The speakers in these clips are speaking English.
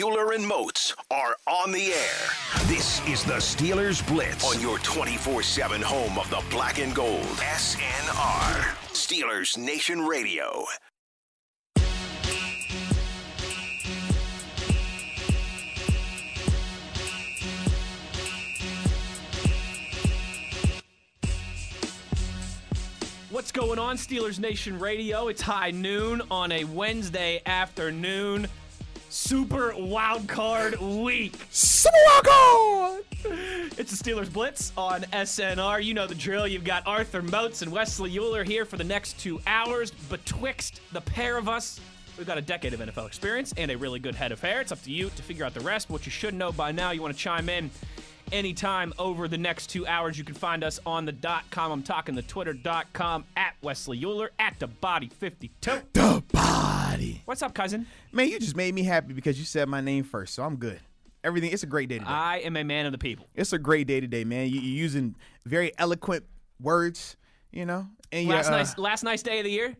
Euler and Moats are on the air. This is the Steelers Blitz on your 24 7 home of the black and gold. SNR. Steelers Nation Radio. What's going on, Steelers Nation Radio? It's high noon on a Wednesday afternoon. Super wild card week. Super wild card! It's the Steelers Blitz on SNR. You know the drill. You've got Arthur Moats and Wesley Euler here for the next two hours. Betwixt the pair of us, we've got a decade of NFL experience and a really good head of hair. It's up to you to figure out the rest. What you should know by now, you want to chime in anytime over the next two hours. You can find us on the dot com. I'm talking the twitter.com at Wesley Euler at the body 52. The body. What's up, cousin? Man, you just made me happy because you said my name first, so I'm good. Everything, it's a great day today. I am a man of the people. it's a great day today, man. You, you're using very eloquent words, you know? And Last uh, nice, last nice day of the year.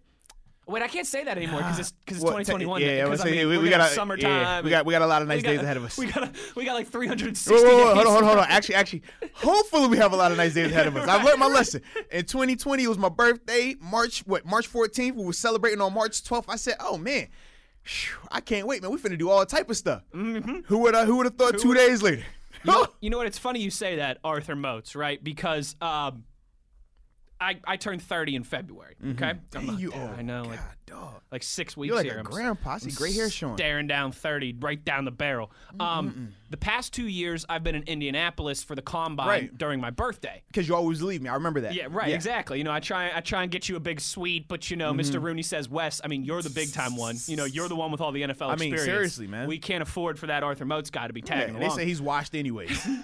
Wait, I can't say that anymore because it's because it's what, 2021. Yeah, because, I mean, we, we're we gonna got have summertime. Yeah, we got we got a lot of nice days ahead of us. We got a, we got like 360 Whoa, whoa, whoa, days. hold on, hold on, hold on. Actually, actually, hopefully we have a lot of nice days ahead of us. I've learned my lesson. In 2020, it was my birthday, March what? March 14th. We were celebrating on March 12th. I said, "Oh man, phew, I can't wait, man. We finna do all type of stuff." Who would I? Who would have thought two days later? You know, you know what? It's funny you say that, Arthur Moats, right? Because um, I I turned 30 in February. Okay, I'm Dang, not you old. I know, like God, dog. like six weeks You're like here. a I'm grandpa. I see gray hair showing. Staring down 30, right down the barrel. Um, the past two years, I've been in Indianapolis for the combine Right. during my birthday. Because you always leave me. I remember that. Yeah, right, exactly. You know, I try I try and get you a big suite, but you know, Mm-hmm. Mr. Rooney says, Wes, I mean, you're the big time one. You know, you're the one with all the NFL I mean, experience. seriously, man. We can't afford for that Arthur Moats guy to be Yeah, tagging they along. say he's washed anyways.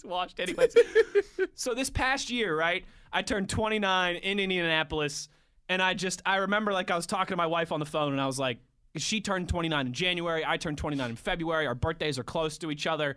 He's washed anyways. so this past year, right? I turned 29 in Indianapolis, and I just I remember like I was talking to my wife on the phone, and I was like, she turned 29 in January, I turned 29 in February. Our birthdays are close to each other,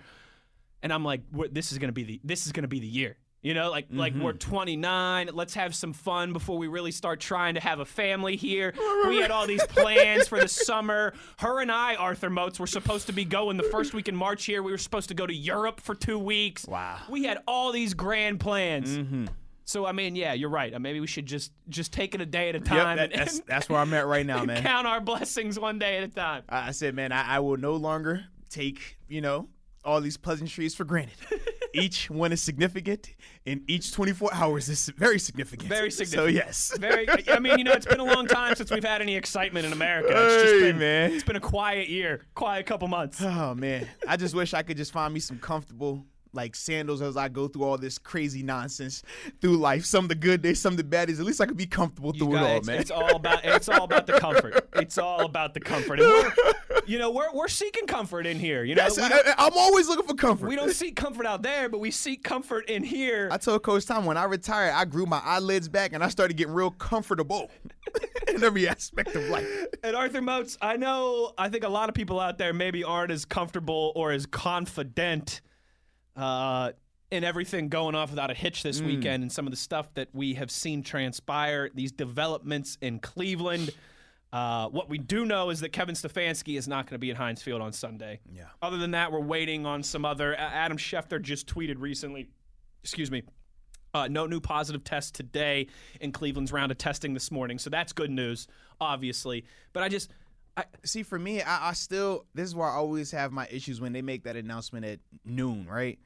and I'm like, this is gonna be the this is gonna be the year. You know, like like we're mm-hmm. 29. Let's have some fun before we really start trying to have a family here. We had all these plans for the summer. Her and I, Arthur Moats, were supposed to be going the first week in March here. We were supposed to go to Europe for two weeks. Wow. We had all these grand plans. Mm-hmm. So I mean, yeah, you're right. Maybe we should just just take it a day at a yep, time that, and, that's that's where I'm at right now, man. count our blessings one day at a time. I I said, man, I, I will no longer take, you know, all these pleasantries for granted. each one is significant, and each 24 hours is very significant. Very significant. So, yes. Very. I mean, you know, it's been a long time since we've had any excitement in America. It's just Hey, been, man. It's been a quiet year, quiet couple months. Oh, man. I just wish I could just find me some comfortable, like, sandals as I go through all this crazy nonsense through life. Some of the good days, some of the bad days. At least I could be comfortable through it Guys, all, it's, man. it's all about it's all about the comfort. It's all about the comfort. And we're, you know, we're we're seeking comfort in here. You know, we, I'm always looking for comfort. we don't seek comfort out there, but we seek comfort in here. I told Coach Tom when I retired, I grew my eyelids back and I started getting real comfortable in every aspect of life. And Arthur Moats, I know, I think a lot of people out there maybe aren't as comfortable or as confident uh, in everything going off without a hitch this weekend and some of the stuff that we have seen transpire, these developments in Cleveland. Uh, what we do know is that Kevin Stefanski is not going to be at Heinz Field on Sunday. Yeah. Other than that, we're waiting on some other. Adam Schefter just tweeted recently, excuse me, uh, no new positive tests today in Cleveland's round of testing this morning. So that's good news, obviously. But I just, I, See, for me, I, I still this is why I always have my issues when they make that announcement at noon, right?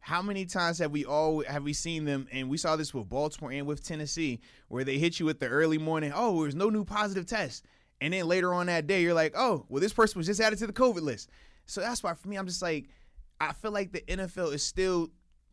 How many times have we all have we seen them? And we saw this with Baltimore and with Tennessee, where they hit you with the early morning. Oh, there's no new positive test, and then later on that day, you're like, oh, well, this person was just added to the COVID list. So that's why for me, I'm just like, I feel like the NFL is still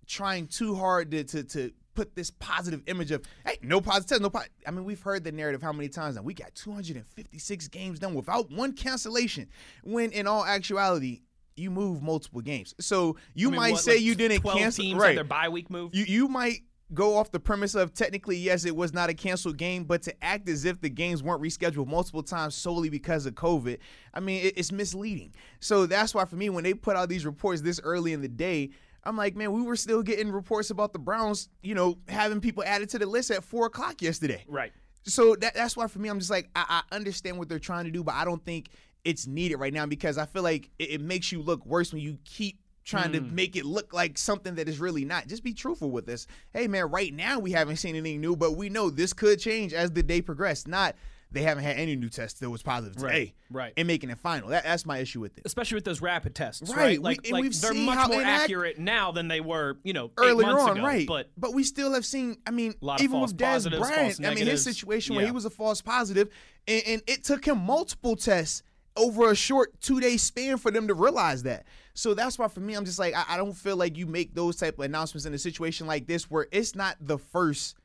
trying too hard to to, to put this positive image of hey, no positive no po-. I mean, we've heard the narrative how many times now? We got 256 games done without one cancellation. When in all actuality, you move multiple games. So you I mean, might what, say like you didn't 12 cancel right. their bye week move. You you might go off the premise of technically yes it was not a canceled game, but to act as if the games weren't rescheduled multiple times solely because of COVID, I mean it, it's misleading. So that's why for me when they put out these reports this early in the day. I'm like, man, we were still getting reports about the Browns, you know, having people added to the list at four o'clock yesterday. right. So that, that's why for me, I'm just like I, I understand what they're trying to do, but I don't think it's needed right now because I feel like it, it makes you look worse when you keep trying to hmm. make it look like something that is really not. Just be truthful with this. Hey man, right now we haven't seen anything new, but we know this could change as the day progressed. Not they haven't had any new tests that was positive today, Right, right. and making it final. That, that's my issue with it. especially with those rapid tests, Right, right? we- Like, and like they're much more accurate now than they were, you know, earlier on, ago. right? But but we still have seen. I mean, even with positives, Bryant, I mean, his situation where he was a false positive, and, and it took him multiple tests over a short two day span for them to realize that. So that's why for me, I'm just like, I, I don't feel like you make those type of announcements in a situation like this where it's not the first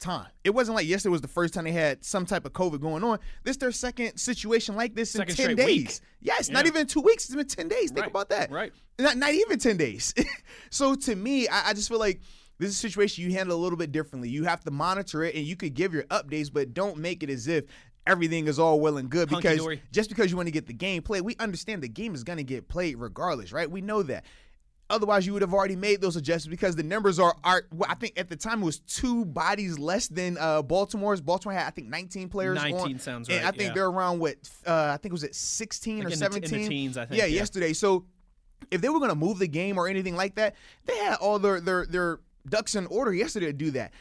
time. It wasn't like yesterday was the first time they had some type of COVID going on. This their second situation like this Second in ten days. week. Yes, not even two weeks. It's been ten days. Think Right, about that. right. Not not even ten days. so to me, I, I just feel like this is a situation you handle a little bit differently. You have to monitor it and you could give your updates, but don't make it as if everything is all well and good because just because you want to get the game played, we understand the game is going to get played regardless, right? We know that. Otherwise, you would have already made those adjustments because the numbers are are. Well, I think at the time it was two bodies less than uh, Baltimore's. Baltimore had I think 19 players. 19 on, sounds and right, I think yeah. they're around what uh, I think it was at 16 Like or in the- in the 17 teens, I think, Yeah, yeah. yesterday. So if they were going to move the game or anything like that, they had all their their their ducks in order yesterday to do that.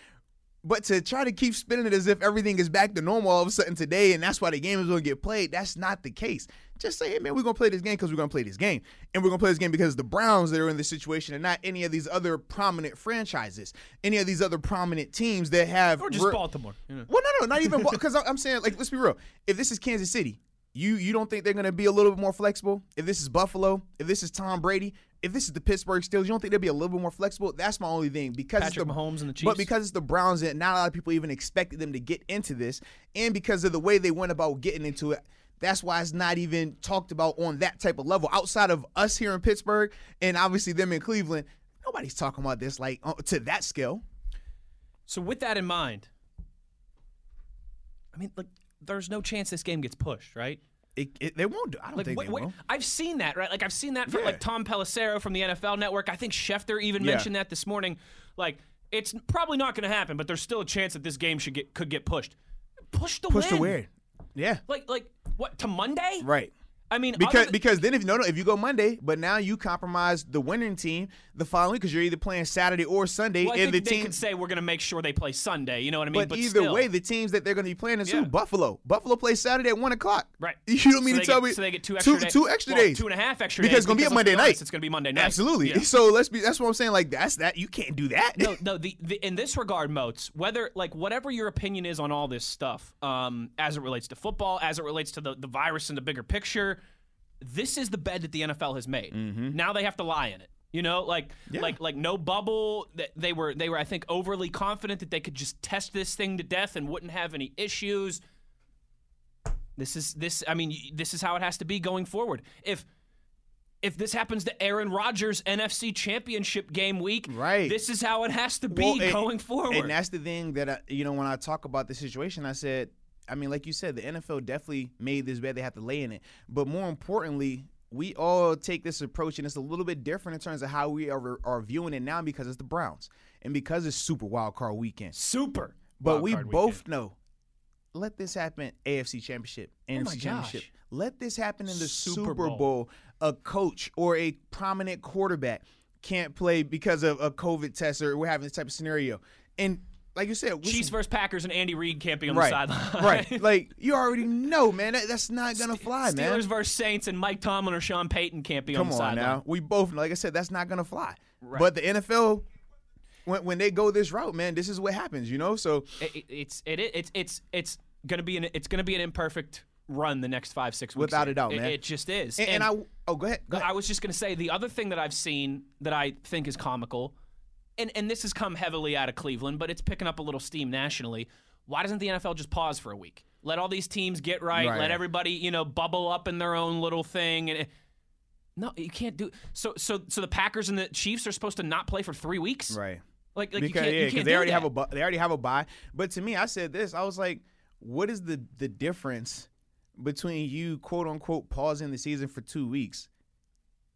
But to try to keep spinning it as if everything is back to normal all of a sudden today, and that's why the game is going to get played, that's not the case. Just say, hey, man, we're going to play this game because we're going to play this game. And we're going to play this game because the Browns that are in this situation and not any of these other prominent franchises, any of these other prominent teams that have. or just re- Baltimore. you know. well, no, no, not even because I'm saying like let's be real. If this is Kansas City, you you don't think they're gonna be a little bit more flexible? If this is Buffalo, if this is Tom Brady, if this is the Pittsburgh Steelers, you don't think they'll be a little bit more flexible? That's my only thing because Patrick it's the Mahomes and the Chiefs, But because it's the Browns, and not a lot of people even expected them to get into this, and because of the way they went about getting into it. That's why it's not even talked about on that type of level. Outside of us here in Pittsburgh and obviously them in Cleveland, nobody's talking about this like uh, to that scale. So with that in mind, I mean, like, there's no chance this game gets pushed, right? It, it, they won't do. I don't Like, think wait, they wait, will. I've seen that, right? Like, I've seen that from Yeah. like Tom Pelissero from the NFL Network. I think Schefter even Yeah. mentioned that this morning. Like, it's probably not going to happen, but there's still a chance that this game should get could get pushed. Push the Push win. to where? Yeah. Like, like what to Monday? Right. I mean, Because than- because then if no no if you go Monday, but now you compromise the winning team the following because you're either playing Saturday or Sunday, well, I and the they team. could say we're going to make sure they play Sunday. You know what I mean? but, either still. way, the teams that they're going to be playing is Yeah. who? Buffalo. Buffalo plays Saturday at one o'clock. Right. You don't mean So to tell get- me So they get two extra days. two extra well, days. Two and a half extra because days. it's going to be a Monday night. honest, It's going to be Monday night. Absolutely. Yeah. So let's be. That's what I'm saying. Like that's that. You can't do that. no, no. The, the in this regard, Moats, whether like whatever your opinion is on all this stuff, um, as it relates to football, as it relates to the the virus and the bigger picture, this is the bed that the NFL has made. Mm-hmm. Now they have to lie in it. You know, like like like no bubble. That they were they were I think overly confident that they could just test this thing to death and wouldn't have any issues. This is this. I mean, this is how it has to be going forward. If if this happens to Aaron Rodgers' NFC Championship game week, Right. This is how it has to be Well, and- going forward. And that's the thing that I, you know when I talk about the situation, I said, I mean, like you said, the NFL definitely made this bed. They have to lay in it, but more importantly, we all take this approach, and it's a little bit different in terms of how we are, are viewing it now because it's the Browns and because it's Super Wild Card Weekend. Super. But we both weekend. know. Let this happen AFC Championship, NFC Oh Championship. gosh. Let this happen in the Super Super, Bowl. Bowl. A coach or a prominent quarterback can't play because of a COVID test or we're having this type of scenario. And like you said, Chiefs versus Packers and Andy Reid can't be on right, the sideline. right. Like you already know, man. That, that's not gonna fly, Steelers man. versus Saints and Mike Tomlin or Sean Payton can't be on Come the on sideline. now. We both, like I said, that's not gonna fly. Right. But the NFL, when when they go this route, man, this is what happens, you know. So It, it, it's it, it's it's it's gonna be an it's gonna be an imperfect run the next five six weeks. Without a doubt, It- man. It, just is. and, and I oh go ahead, go ahead. I was just going to say the other thing that I've seen that I think is comical, and, and this has come heavily out of Cleveland, but it's picking up a little steam nationally. Why doesn't the NFL just pause for a week? Let all these teams get right. Right. Let everybody, you know, bubble up in their own little thing. And no, you can't do. So, so, so the Packers and the Chiefs are supposed to not play for three weeks. right. Like, like because you can't. yeah, you 'cause can't they already have a they already have a bye. But to me, I said this. I was like, what is the the difference between you quote unquote pausing the season for two weeks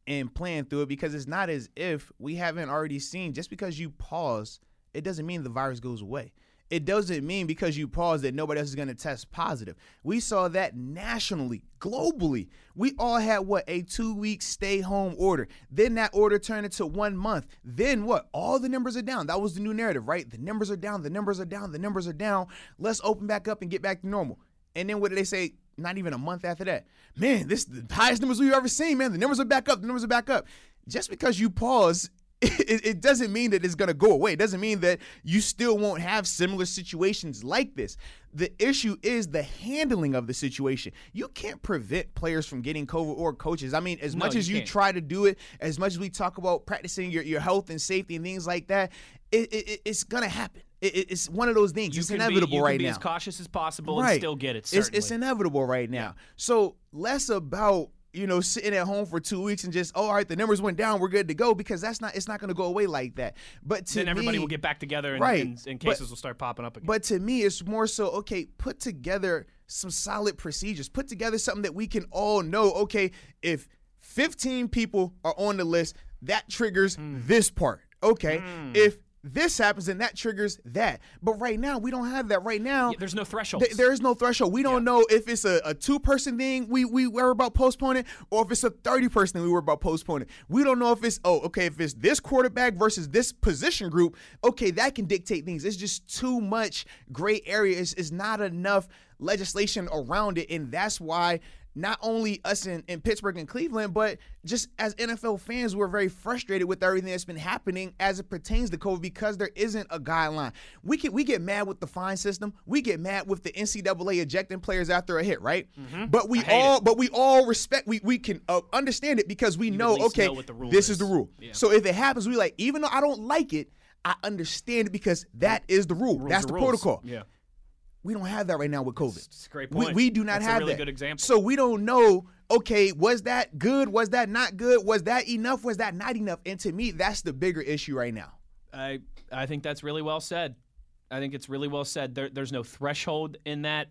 and playing through it? Because it's not as if we haven't already seen. Just because you pause, it doesn't mean the virus goes away. it doesn't mean because you pause that nobody else is going to test positive. We saw that nationally, globally. We all had what a two week stay home order. Then that order turned into one month. Then what? All the numbers are down. That was the new narrative, right? The numbers are down. The numbers are down. The numbers are down. Let's open back up and get back to normal. And then what did they say? Not even a month after that. Man, this is the highest numbers we've ever seen, man. The numbers are back up. The numbers are back up. Just because you pause it, it, doesn't mean that it's going to go away. It doesn't mean that you still won't have similar situations like this. The issue is the handling of the situation. You can't prevent players from getting COVID or coaches. I mean, as No, much as you try to do it, as much as we talk about practicing your, your health and safety and things like that, it, it, it's going to happen. It, it- it's one of those things. You it's can inevitable be, you right be now as cautious as possible and still get it. it's, it's inevitable right now. So less about you know sitting at home for two weeks and just oh, all right, the numbers went down, we're good to go because that's not it's not going to go away like that. But to then everybody me, will get back together and, Right. and, and But- cases will start popping up again. But to me, it's more so okay. Put together some solid procedures. Put together something that we can all know. Okay, if 15 people are on the list, that triggers Hmm. this part. Okay, if this happens, and that triggers that. But right now, we don't have that. Right now, Yeah, there's no threshold. Th- there is no threshold. We don't know if it's a, a two person thing we we were about postponing or if it's a 30 person thing we were about postponing. We don't know if it's oh okay if it's this quarterback versus this position group. Okay, that can dictate things. It's just too much gray area. It's, it's not enough legislation around it, and that's why. Not only us in, in Pittsburgh and Cleveland, but just as NFL fans, we're very frustrated with everything that's been happening as it pertains to COVID because there isn't a guideline. We can we get mad with the fine system. We get mad with the NCAA ejecting players after a hit, right? But we Mm-hmm. I hate all but we all respect. We we can uh, understand it because we know okay, know what the rule this is is. the rule. Yeah. So if it happens, we like even though I don't like it, I understand it because that is the rule. Rules That's the rules. protocol. Yeah. We don't have that right now with COVID. It's a great point. we do not That's a really that. good example. So we don't know. Okay, was that good? Was that not good? Was that enough? Was that not enough? And to me, that's the bigger issue right now. I I think that's really well said. I think it's really well said. There, there's no threshold in that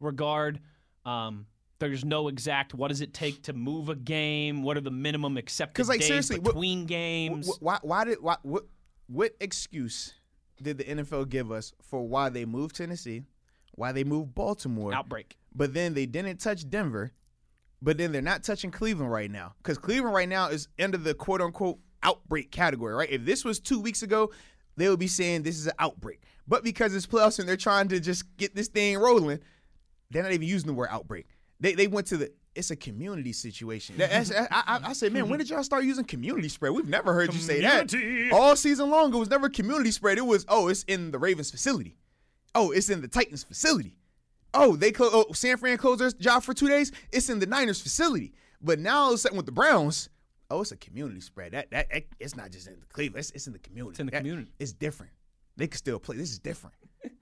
regard. Um, there's no exact what does it take to move a game? What are the minimum accepted 'Cause, like, days seriously, what- between games? Wh- Why? Why did? Why, what? What excuse did the NFL give us for why they moved Tennessee, why they moved Baltimore, Outbreak. but then they didn't touch Denver, but then they're not touching Cleveland right now because Cleveland right now is under the quote unquote outbreak category, right? If this was two weeks ago, they would be saying this is an outbreak, but because it's playoffs and they're trying to just get this thing rolling, they're not even using the word outbreak. They they went to the it's a community situation. That's- I, I, I said, man, when did y'all start using community spread? We've never heard you say that. All season long, it was never community spread. It was, oh, it's in the Ravens facility. Oh, it's in the Titans facility. Oh, they clo- oh, San Fran closed their job for two days. It's in the Niners facility. But now all of a sudden with the Browns, oh, it's a community spread. That that, that- it's not just in the Cleveland. It's, it's in the community. It's in the That- community. It's different. They can still play. This is different.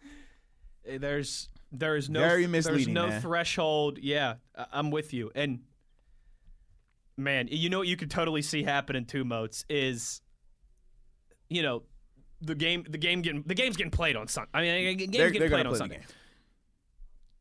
There's there is no Very there's no man. threshold. Yeah, I'm with you. And man, you know what you could totally see happening too, Moats is, you know, the game the game getting the game's getting played on Sunday. I mean, the game's They're, getting they're played on play Sunday.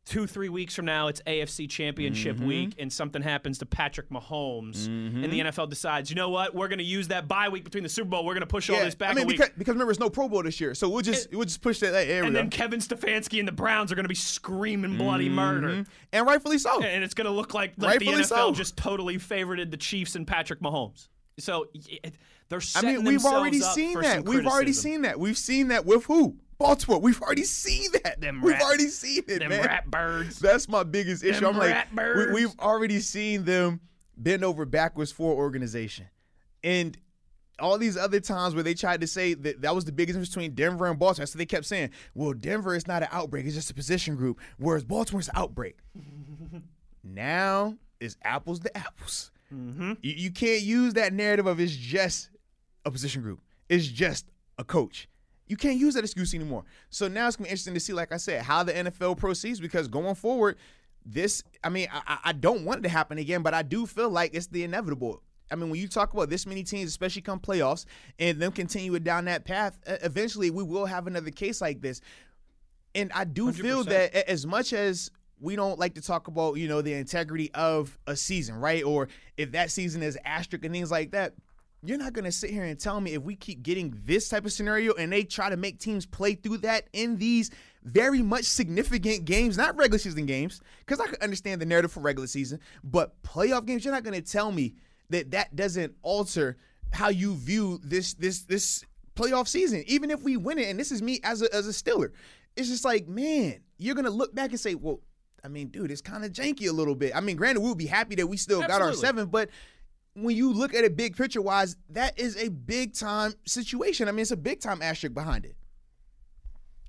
Two three weeks from now, it's AFC Championship Mm-hmm. week, and something happens to Patrick Mahomes, and the NFL decides, you know what, we're going to use that bye week between the Super Bowl. We're going to push all this back I mean, because, because remember, it's no Pro Bowl this year, so we'll just we'll just push that. Hey, and then Kevin Stefanski and the Browns are going to be screaming bloody murder. Mhm. and rightfully so. and it's going to look like, like the NFL so. just totally favorited the Chiefs and Patrick Mahomes. So it, they're I mean, we've already seen that. We've already seen that. We've seen that with who? Baltimore. We've already seen that. Them we've rat- already seen it, them man. rat birds. That's my biggest issue. Them I'm like, birds. we, we've already seen them bend over backwards for organization, and all these other times where they tried to say that that was the biggest difference between Denver and Baltimore. So they kept saying, "Well, Denver is not an outbreak; it's just a position group," whereas Baltimore's an outbreak. now it's apples to apples. Mm-hmm. You, you can't use that narrative of it's just a position group. It's just a coach. You can't use that excuse anymore. So now it's gonna be interesting to see, like I said, how the NFL proceeds because going forward, this I mean, I, I- don't want it to happen again, but I do feel like it's the inevitable. I mean, when you talk about this many teams, especially come playoffs, and them continuing down that path, eventually we will have another case like this. And I do feel 100%. that as much as we don't like to talk about, you know, the integrity of a season, right? Or if that season is asterisk and things like that. you're not gonna sit here and tell me if we keep getting this type of scenario and they try to make teams play through that in these very much significant games, not regular season games, because I can understand the narrative for regular season, but playoff games, you're not gonna tell me that that doesn't alter how you view this this this playoff season, even if we win it. And this is me as a as a Stiller. It's just like, man, you're gonna look back and say, well. I mean, dude, it's kind of janky a little bit. I mean, granted, we'll be happy that we still got our Absolutely. seven, but when you look at it big picture wise, that is a big time situation. I mean, it's a big time asterisk behind it.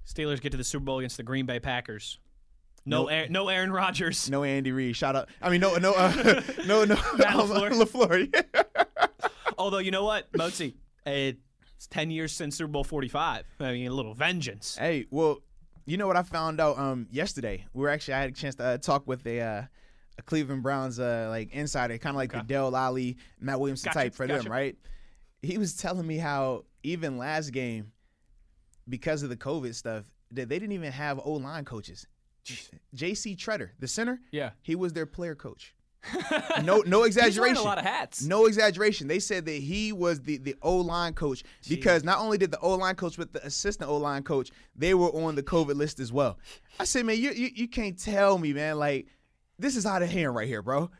Steelers get to the Super Bowl against the Green Bay Packers. No, Nope. Aaron, no Aaron Rodgers. No Andy Reid, shout out. I mean, no, no, uh, no, no, Matt um, LaFleur. LaFleur. Although you know what, Mozi, it's ten years since Super Bowl Forty Five. I mean, a little vengeance. hey, well, you know what I found out um yesterday? We were actually I had a chance to uh, talk with a uh, a Cleveland Browns uh like insider, kind of like the Okay. Dale Lolley, Matt Williamson Gotcha, type for them, right? He was telling me how even last game, because of the COVID stuff, that they didn't even have O line coaches. J.C. Tretter, the center, Yeah. he was their player coach. No, no He's exaggeration. a lot of hats. No exaggeration. They said that he was the, the O line coach because not only did the O line coach, but the assistant O line coach, they were on the COVID list as well. I said, man, you, you you can't tell me, man, like this is out of hand right here, bro.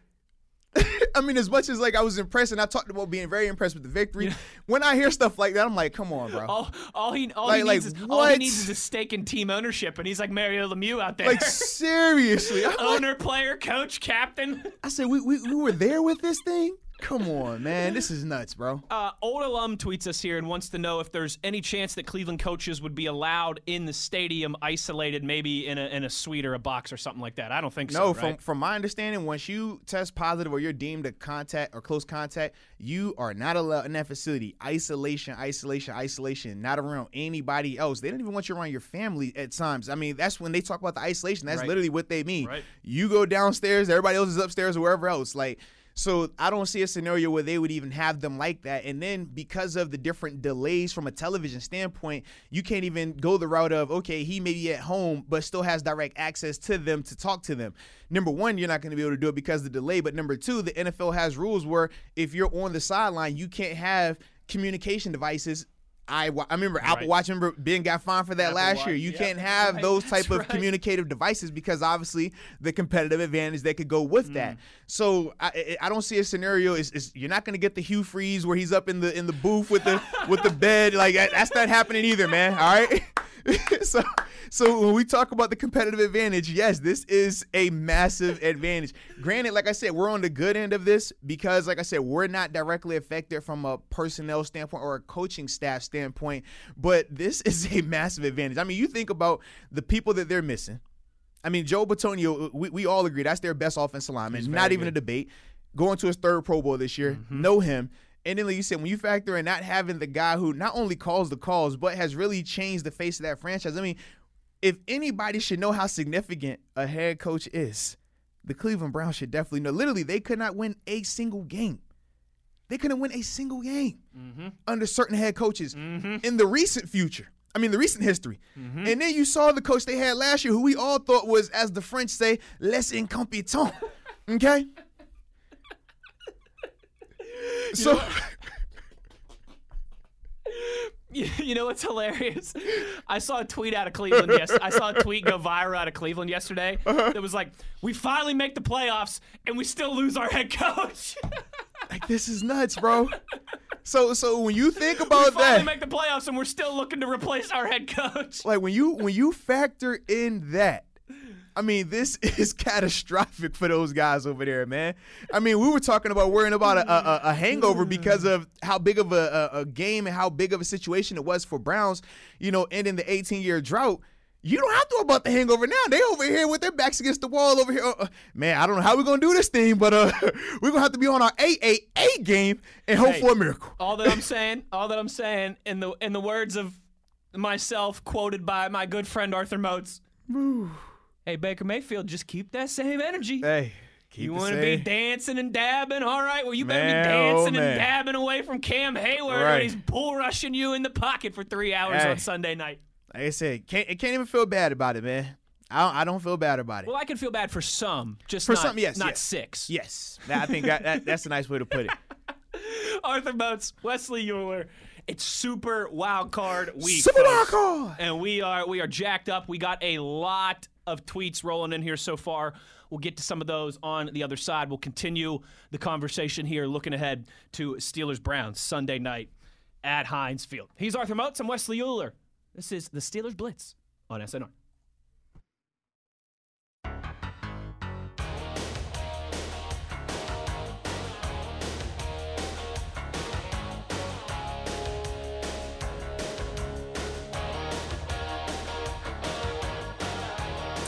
I mean, as much as like I was impressed and I talked about being very impressed with the victory, when I hear stuff like that, I'm like, come on, bro. All, all he all Like- he like, needs is all he needs is a stake in team ownership, and he's like Mario Lemieux out there. Like seriously, I'm like- Owner, player, coach, captain. I said we, we we were there with this thing. Come on, man, this is nuts, bro. Uh, old alum tweets us here and wants to know if there's any chance that Cleveland coaches would be allowed in the stadium, isolated, maybe in a in a suite or a box or something like that. I don't think so. No, right? from from my understanding, once you test positive or you're deemed a contact or close contact, you are not allowed in that facility. Isolation, isolation, isolation. Not around anybody else. They don't even want you around your family at times. I mean, that's when they talk about the isolation. That's Right. literally what they mean. Right. You go downstairs, everybody else is upstairs or wherever else. Like. So I don't see a scenario where they would even have them like that. And then because of the different delays from a television standpoint, you can't even go the route of okay, he may be at home but still has direct access to them to talk to them. Number one, you're not going to be able to do it because of the delay. But number two, the NFL has rules where if you're on the sideline, you can't have communication devices. I, I remember Apple Right. Watch. Remember Ben got fined for that Apple last Watch, year. You yep, can't have right, those type of right. communicative devices because obviously the competitive advantage that could go with that. Mm. So I, I- I don't see a scenario. Is is you're not going to get the Hugh Freeze where he's up in the in the booth with the with the bed like that's not happening either, man. All right. so so when we talk about the competitive advantage, yes, this is a massive advantage. Granted, like I said, we're on the good end of this because, like I said, we're not directly affected from a personnel standpoint or a coaching staff standpoint. But this is a massive advantage. I mean, you think about the people that they're missing. I mean, Joe Bitonio, uh, we, we all agree that's their best offensive lineman. Not even a debate. Going to his third Pro Bowl this year. Mm-hmm. Know him. And then, like you said, when you factor in not having the guy who not only calls the calls, but has really changed the face of that franchise. I mean, if anybody should know how significant a head coach is, the Cleveland Browns should definitely know. Literally, they could not win a single game. They couldn't win a single game mm-hmm. under certain head coaches mm-hmm. in the recent future. I mean, the recent history. Mm-hmm. And then you saw the coach they had last year, who we all thought was, as the French say, less incompetent. Okay? So, You, know what's hilarious? I saw a tweet out of Cleveland. Yes, I saw a tweet go viral out of Cleveland yesterday. Uh-huh. That was like, "We finally make the playoffs, and we still lose our head coach. like, this is nuts, bro. So, so when you think about that. we finally that, make the playoffs, and we're still looking to replace our head coach." like when you when you factor in that I mean, this is catastrophic for those guys over there, man. I mean, we were talking about worrying about a, a, a hangover because of how big of a, a, a game and how big of a situation it was for Browns, you know, ending the 18 year drought. You don't have to worry about the hangover now. They over here with their backs against the wall over here. Uh, uh, man, I don't know how we're gonna do this thing, but uh, we're gonna have to be on our AAA game and hope Hey. for a miracle. All that I'm saying, all that I'm saying, in the in the words of myself, quoted by my good friend Arthur Moats. Hey Baker Mayfield, just keep that same energy. Hey, keep you want to be dancing and dabbing? All right. Well, you better Man, be oh, dancing man. and dabbing away from Cam Heyward Right. when he's bull rushing you in the pocket for three hours Hey. on Sunday night. Like I said, can't I can't even feel bad about it, man. I don't, I don't feel bad about it. Well, I can feel bad for some, just For not, some, yes, not yes. six. yes, I think that, that that's a nice way to put it. Arthur Moats, Wesley Euler. It's super wild card week. Super wild card. And we are we are jacked up. We got a lot of tweets rolling in here so far. We'll get to some of those on the other side. We'll continue the conversation here, looking ahead to Steelers Browns Sunday night at Heinz Field. He's Arthur Moats. I'm Wesley Euler. This is the Steelers Blitz on SNR.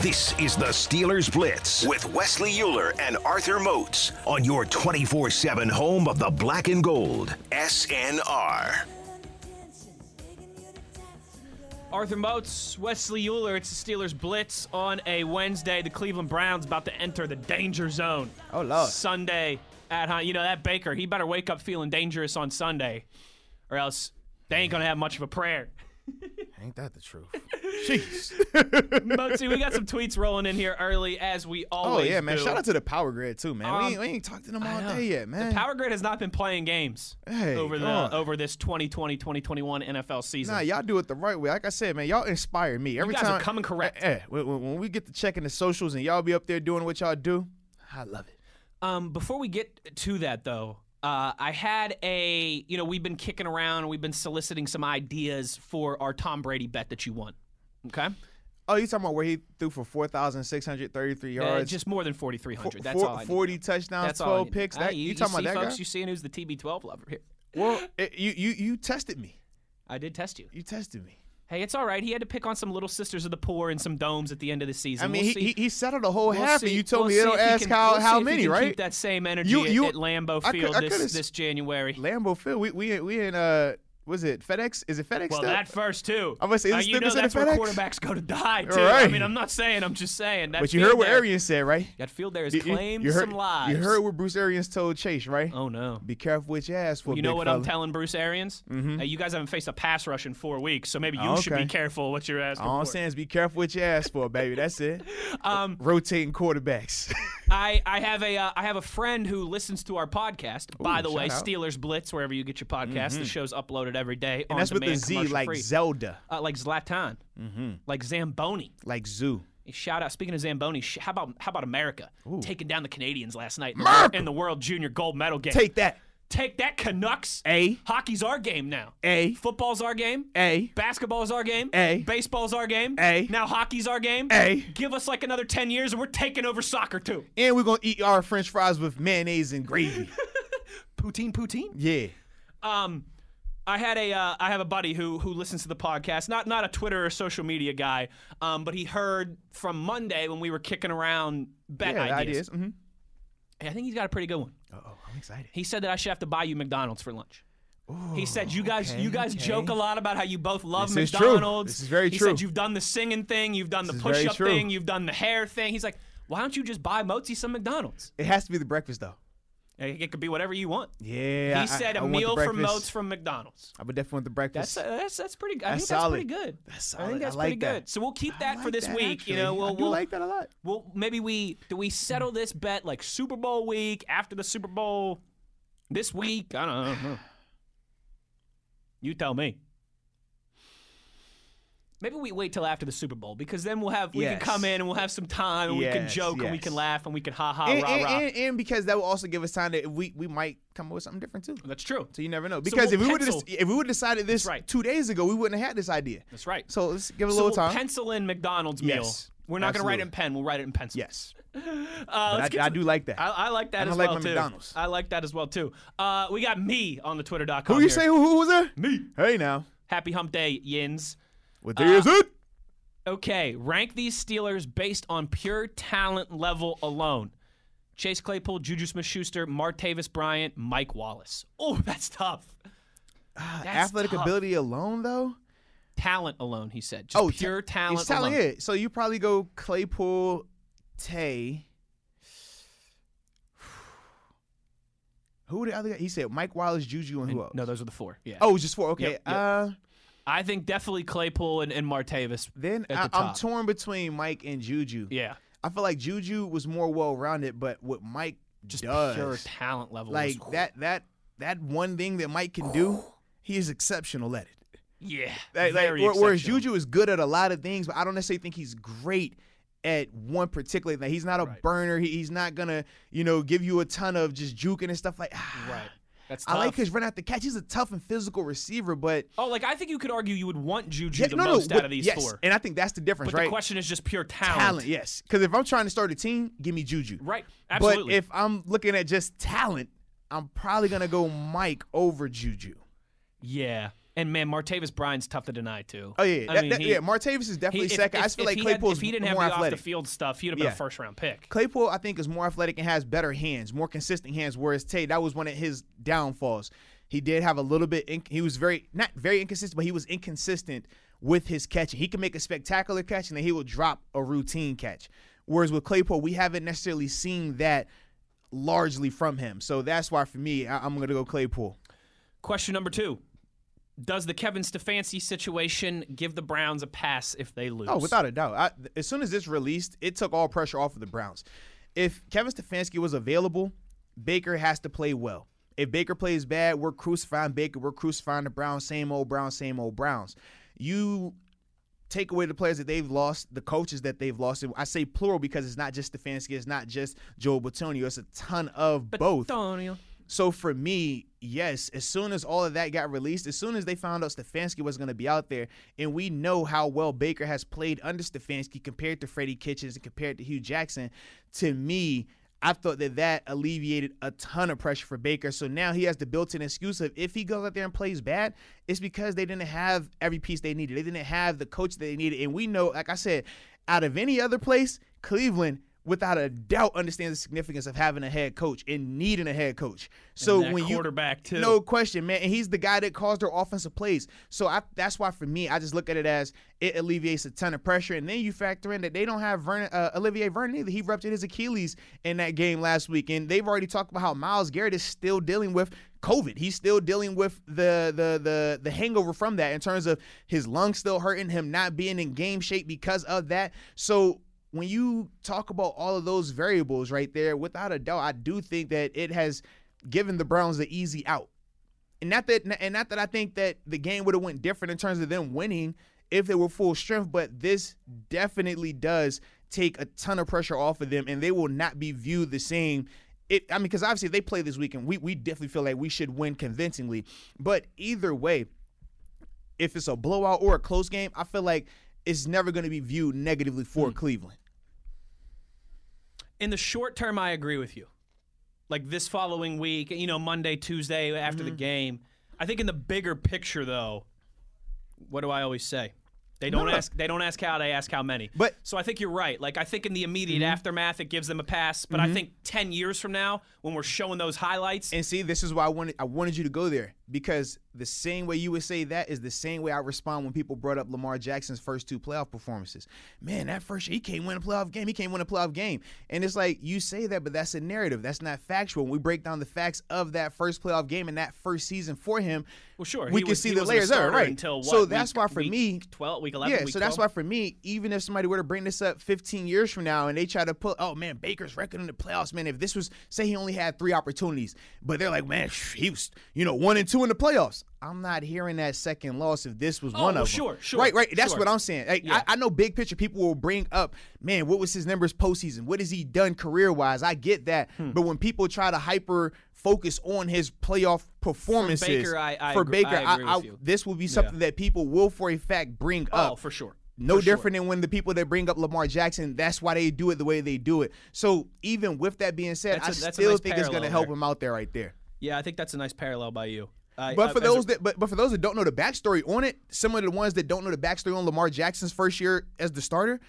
This is the Steelers Blitz with Wesley Euler and Arthur Moats on your 24 7 home of the black and gold. SNR. Arthur Moats, Wesley Euler. It's the Steelers Blitz on a Wednesday. The Cleveland Browns about to enter the danger zone. Oh, Lord. Sunday at Heinz. You know that Baker. He better wake up feeling dangerous on Sunday, or else they ain't gonna have much of a prayer. Ain't that the truth? Jeez. Moatsy, we got some tweets rolling in here early as we always. Oh yeah, man! do. Shout out to the Power Grid too, man. Um, we, ain't, we ain't talked to them all day yet, man. The Power Grid has not been playing games Hey, over the on. over this 2020-2021 NFL season. Nah, y'all do it the right way. Like I said, man, y'all inspire me every guys are time. coming correct. Eh, eh, when, when- when we get to checking the socials and y'all be up there doing what y'all do, I love it. Um, before we get to that, though, uh, I had a, you know, we've been kicking around, we've been soliciting some ideas for our Tom Brady bet that you won. Okay, Oh, you talking about where he threw for four thousand six hundred thirty-three Uh, yards, just more than forty three hundred. That's four- all. Forty touchdowns, That's twelve picks. That, you, you, talking see, about that folks, guy? You seeing who's the TB12 lover here? Well, it, you you you tested me. I did test you. You tested me. Hey, it's all right. He had to pick on some little sisters of the poor and some domes at the end of the season. I mean, We'll he, he he settled a whole We'll half, see- and you told we'll me they don't ask can- how how see if he many, right? Keep that same energy You- at- you- at, Lambeau I could- Field I this, this January. Lambeau Field. We we we in uh was it FedEx? Is it FedEx? Well, that first too. I'm gonna say, is Uh, you know that's where FedEx? quarterbacks go to die too. All I mean, I'm not saying. I'm just saying. That but you heard what there- Arians said, right? That field there has You- claimed you heard, some lives. You heard what Bruce Arians told Chase, right? Oh no. Be careful what you ask for. You know what I'm telling Bruce Arians? Mm-hmm. you guys haven't faced a pass rush in four weeks, so maybe you Oh, should be careful what you're asking All I'm saying is be careful what you ask for, baby. That's it. Um, Rotating quarterbacks. I, I have a uh, I have a friend who listens to our podcast. By the way, out. Steelers Blitz, wherever you get your podcast. The show's uploaded every day. and that's with the Z, like free. Zelda, uh, like Zlatan, like Zamboni. like Zoo. Shout out! Speaking of Zamboni, how about how about America taking down the Canadians last night in America! in the World Junior Gold Medal game? Take that. Take that, Canucks! A. Hockey's our game now. A. Football's our game. A. Basketball's our game. A. Baseball's our game. A. Now hockey's our game. A. Give us like another 10 years and we're taking over soccer too. And we're gonna eat our French fries with mayonnaise and gravy. Poutine, poutine. yeah. Um, I had a uh, I have a buddy who who listens to the podcast. Not not a Twitter or social media guy. Um, but he heard from Monday when we were kicking around bet Yeah, ideas. ideas. Mm-hmm. And I think he's got a pretty good one. Oh, I'm excited. He said that I should have to buy you McDonald's for lunch. he said you guys okay, you guys okay. joke a lot about how you both love This is true. McDonald's. This is very he true. said you've done the singing thing, you've done the This is very push up thing, you've done the hair thing. He's like, why don't you just buy Mozi some McDonald's? It has to be the breakfast though. It could be whatever you want. Yeah. He said a a meal for Moats from McDonald's. I would definitely want the breakfast. That's uh, that's that's pretty. I That's think that's pretty good. That's I solid. think I like pretty that. good. So we'll keep I that for this that, week. You know, we'll, I we'll, like that a lot. Well, maybe we do we settle this bet like Super Bowl week after the Super Bowl this week. I don't know. You tell me. Maybe we wait till after the Super Bowl because then we'll have we Yes. can come in and we'll have some time and we can Yes, joke and we can laugh and we can ha ha and, rah and, rah. and, and because that will also give us time that we we might come up with something different too. That's true. So you never know. Because we'll if we would have if we would have decided this right. two days ago, we wouldn't have had this idea. That's right. So let's give it a So little we'll time. pencil in McDonald's meal. We're not going to write it in pen. We'll write it in pencil. yes, Uh, I, I do like that. I, I like that I as like well my too. McDonald's. I like that as well too. Uh, we got me on the Twitter.com. who you here. say who, who was there? Me. Hey now, Happy Hump Day, Yins. What day is it? Okay, rank these Steelers based on pure talent level alone. Chase Claypool, Juju Smith-Schuster, Martavis Bryant, Mike Wallace. Oh, that's tough. That's Athletic tough. ability alone, though. Talent alone, he said. Just Oh, ta- pure talent He's talent. alone. Yeah. So you probably go Claypool, Tay. Who the other guy? He said Mike Wallace, Juju, and who else? No, those are the four. Yeah. Oh, it was just four. Okay. Yep, yep. Uh, I think definitely Claypool and, and Martavis. then I, the I'm torn between Mike and Juju. Yeah. I feel like Juju was more well rounded, but what Mike Just does, pure talent level. like was- that that that one thing that Mike can do, he is exceptional at it. Yeah. Like, like, very where- whereas. Juju is good at a lot of things, but I don't necessarily think he's great at one particular thing. He's not a Right. burner. He, he's not gonna, you know, give you a ton of just juking and stuff like. Ah. Right. That's I like his run out the catch. He's a tough and physical receiver, but Oh, like I think you could argue you would want Juju yeah, the no, most no, out but- of these yes, four. and I think that's the difference, But right? the question is just pure talent. talent, yes. Because if I'm trying to start a team, give me Juju. Right. Absolutely. But if I'm looking at just talent, I'm probably gonna go Mike over Juju. yeah. And man, Martavis Bryant's tough to deny too. Oh yeah, I that- mean, that- he- yeah. Martavis is he- definitely if- second. I if- just feel like he Claypool's if he didn't have the athletic. off the field stuff, he'd have been Yeah. a first round pick. Claypool, I think, is more athletic and has better hands, more consistent hands. Whereas Tate, that was one of his downfalls. He did have a little bit. In, he was very not very inconsistent, but he was inconsistent with his catching. He can make a spectacular catch and then he will drop a routine catch. Whereas with Claypool, we haven't necessarily seen that largely from him. So that's why for me, I, I'm going to go Claypool. Question number two. Does the Kevin Stefanski situation give the Browns a pass if they lose? Oh, without a doubt. I, as soon as this released, it took all pressure off of the Browns. If Kevin Stefanski was available, Baker has to play well. If Baker plays bad, we're crucifying Baker. We're crucifying the Browns. Same old Browns. Same old Browns. You take away the players that they've lost, the coaches that they've lost. I say plural because it's not just Stefanski. It's not just Joe Bitonio. It's a ton of both. Antonio. So for me, yes, as soon as all of that got released, as soon as they found out Stefanski was going to be out there, and we know how well Baker has played under Stefanski compared to Freddie Kitchens and compared to Hue Jackson, to me, I thought that that alleviated a ton of pressure for Baker. So now he has the built-in excuse of if he goes out there and plays bad, it's because they didn't have every piece they needed. They didn't have the coach that they needed, and we know, like I said, out of any other place, Cleveland without a doubt understands the significance of having a head coach and needing a head coach. So when you quarterback, too. no question, man, and he's the guy that calls their offensive plays. So I, that's why for me, I just look at it as it alleviates a ton of pressure, and then you factor in that they don't have Vernon, uh, Olivier Vernon either. He ruptured his Achilles in that game last week, and they've already talked about how Myles Garrett is still dealing with COVID. He's still dealing with the the the the hangover from that in terms of his lungs still hurting, him not being in game shape because of that. So when you talk about all of those variables right there, without a doubt, I do think that it has given the Browns the easy out. And not that and not that I think that the game would have went different in terms of them winning if they were full strength, but this definitely does take a ton of pressure off of them, and they will not be viewed the same. It, I mean, because obviously they play this weekend, we we definitely feel like we should win convincingly. But either way, if it's a blowout or a close game, I feel like it's never going to be viewed negatively for mm. Cleveland. In the short term, I agree with you. Like this following week, you know, Monday, Tuesday after Mm-hmm. the game. I think in the bigger picture, though, what do I always say? They don't No, ask. They don't ask how. They ask how many. But- Mm-hmm. so I think you're right. Like I think in the immediate aftermath, it gives them a pass. But I think ten years from now, when we're showing those highlights, And see, this is why I wanted I wanted you to go there because the same way you would say that is the same way I respond when people brought up Lamar Jackson's first two playoff performances. Man, that first year he can't win a playoff game. He can't win a playoff game. And it's like you say that, but that's a narrative. That's not factual. When we break down the facts of that first playoff game and that first season for him, well, sure, we he can was- see the layers there, right? Until what, so that's week- why for week me, twelve, week eleven, yeah, week so that's why for me, even if somebody were to bring this up 15 years from now and they try to put, oh man, Baker's record in the playoffs, man, if this was, say he only had three opportunities, but they're like, man, he was, you know, one and two in the playoffs. I'm not hearing that second loss if this was Oh, one well, of them. sure, sure, Right, right. That's sure. what I'm saying. Like, Yeah. I, I know big picture people will bring up, man, what was his numbers postseason? What has he done career wise? I get that. Hmm. But when people try to hyper focus on his playoff performances Baker, I- I for agree- Baker, I you. this will be something that people will for a fact bring up. Oh, for sure. No For sure. different than when the people that bring up Lamar Jackson, that's why they do it the way they do it. So even with that being said, I still nice think it's going to help him out there right there. Yeah, I think that's a nice parallel by you. I- But for a- those that but, but for those that don't know the backstory on it, similar to the ones that don't know the backstory on Lamar Jackson's first year as the starter,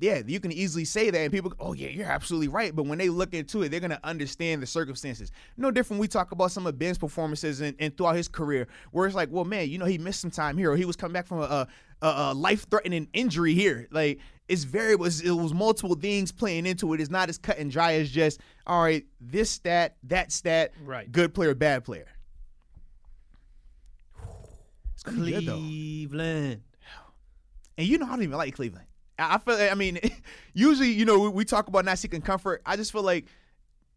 yeah, you can easily say that and people go, oh yeah, you're absolutely right. But when they look into it, they're gonna understand the circumstances. No different. We talk about some of Ben's performances and, and throughout his career, where it's like, well, man, you know, he missed some time here, or he was coming back from a, a, a life-threatening injury here. Like it's very it was it was multiple things playing into it. It's not as cut and dry as just all right, this stat, that stat, Right. good player, bad player. It's gonna be good though. Cleveland. And you know, I don't even like Cleveland. I feel. I mean, usually, you know, we, we talk about not seeking comfort. I just feel like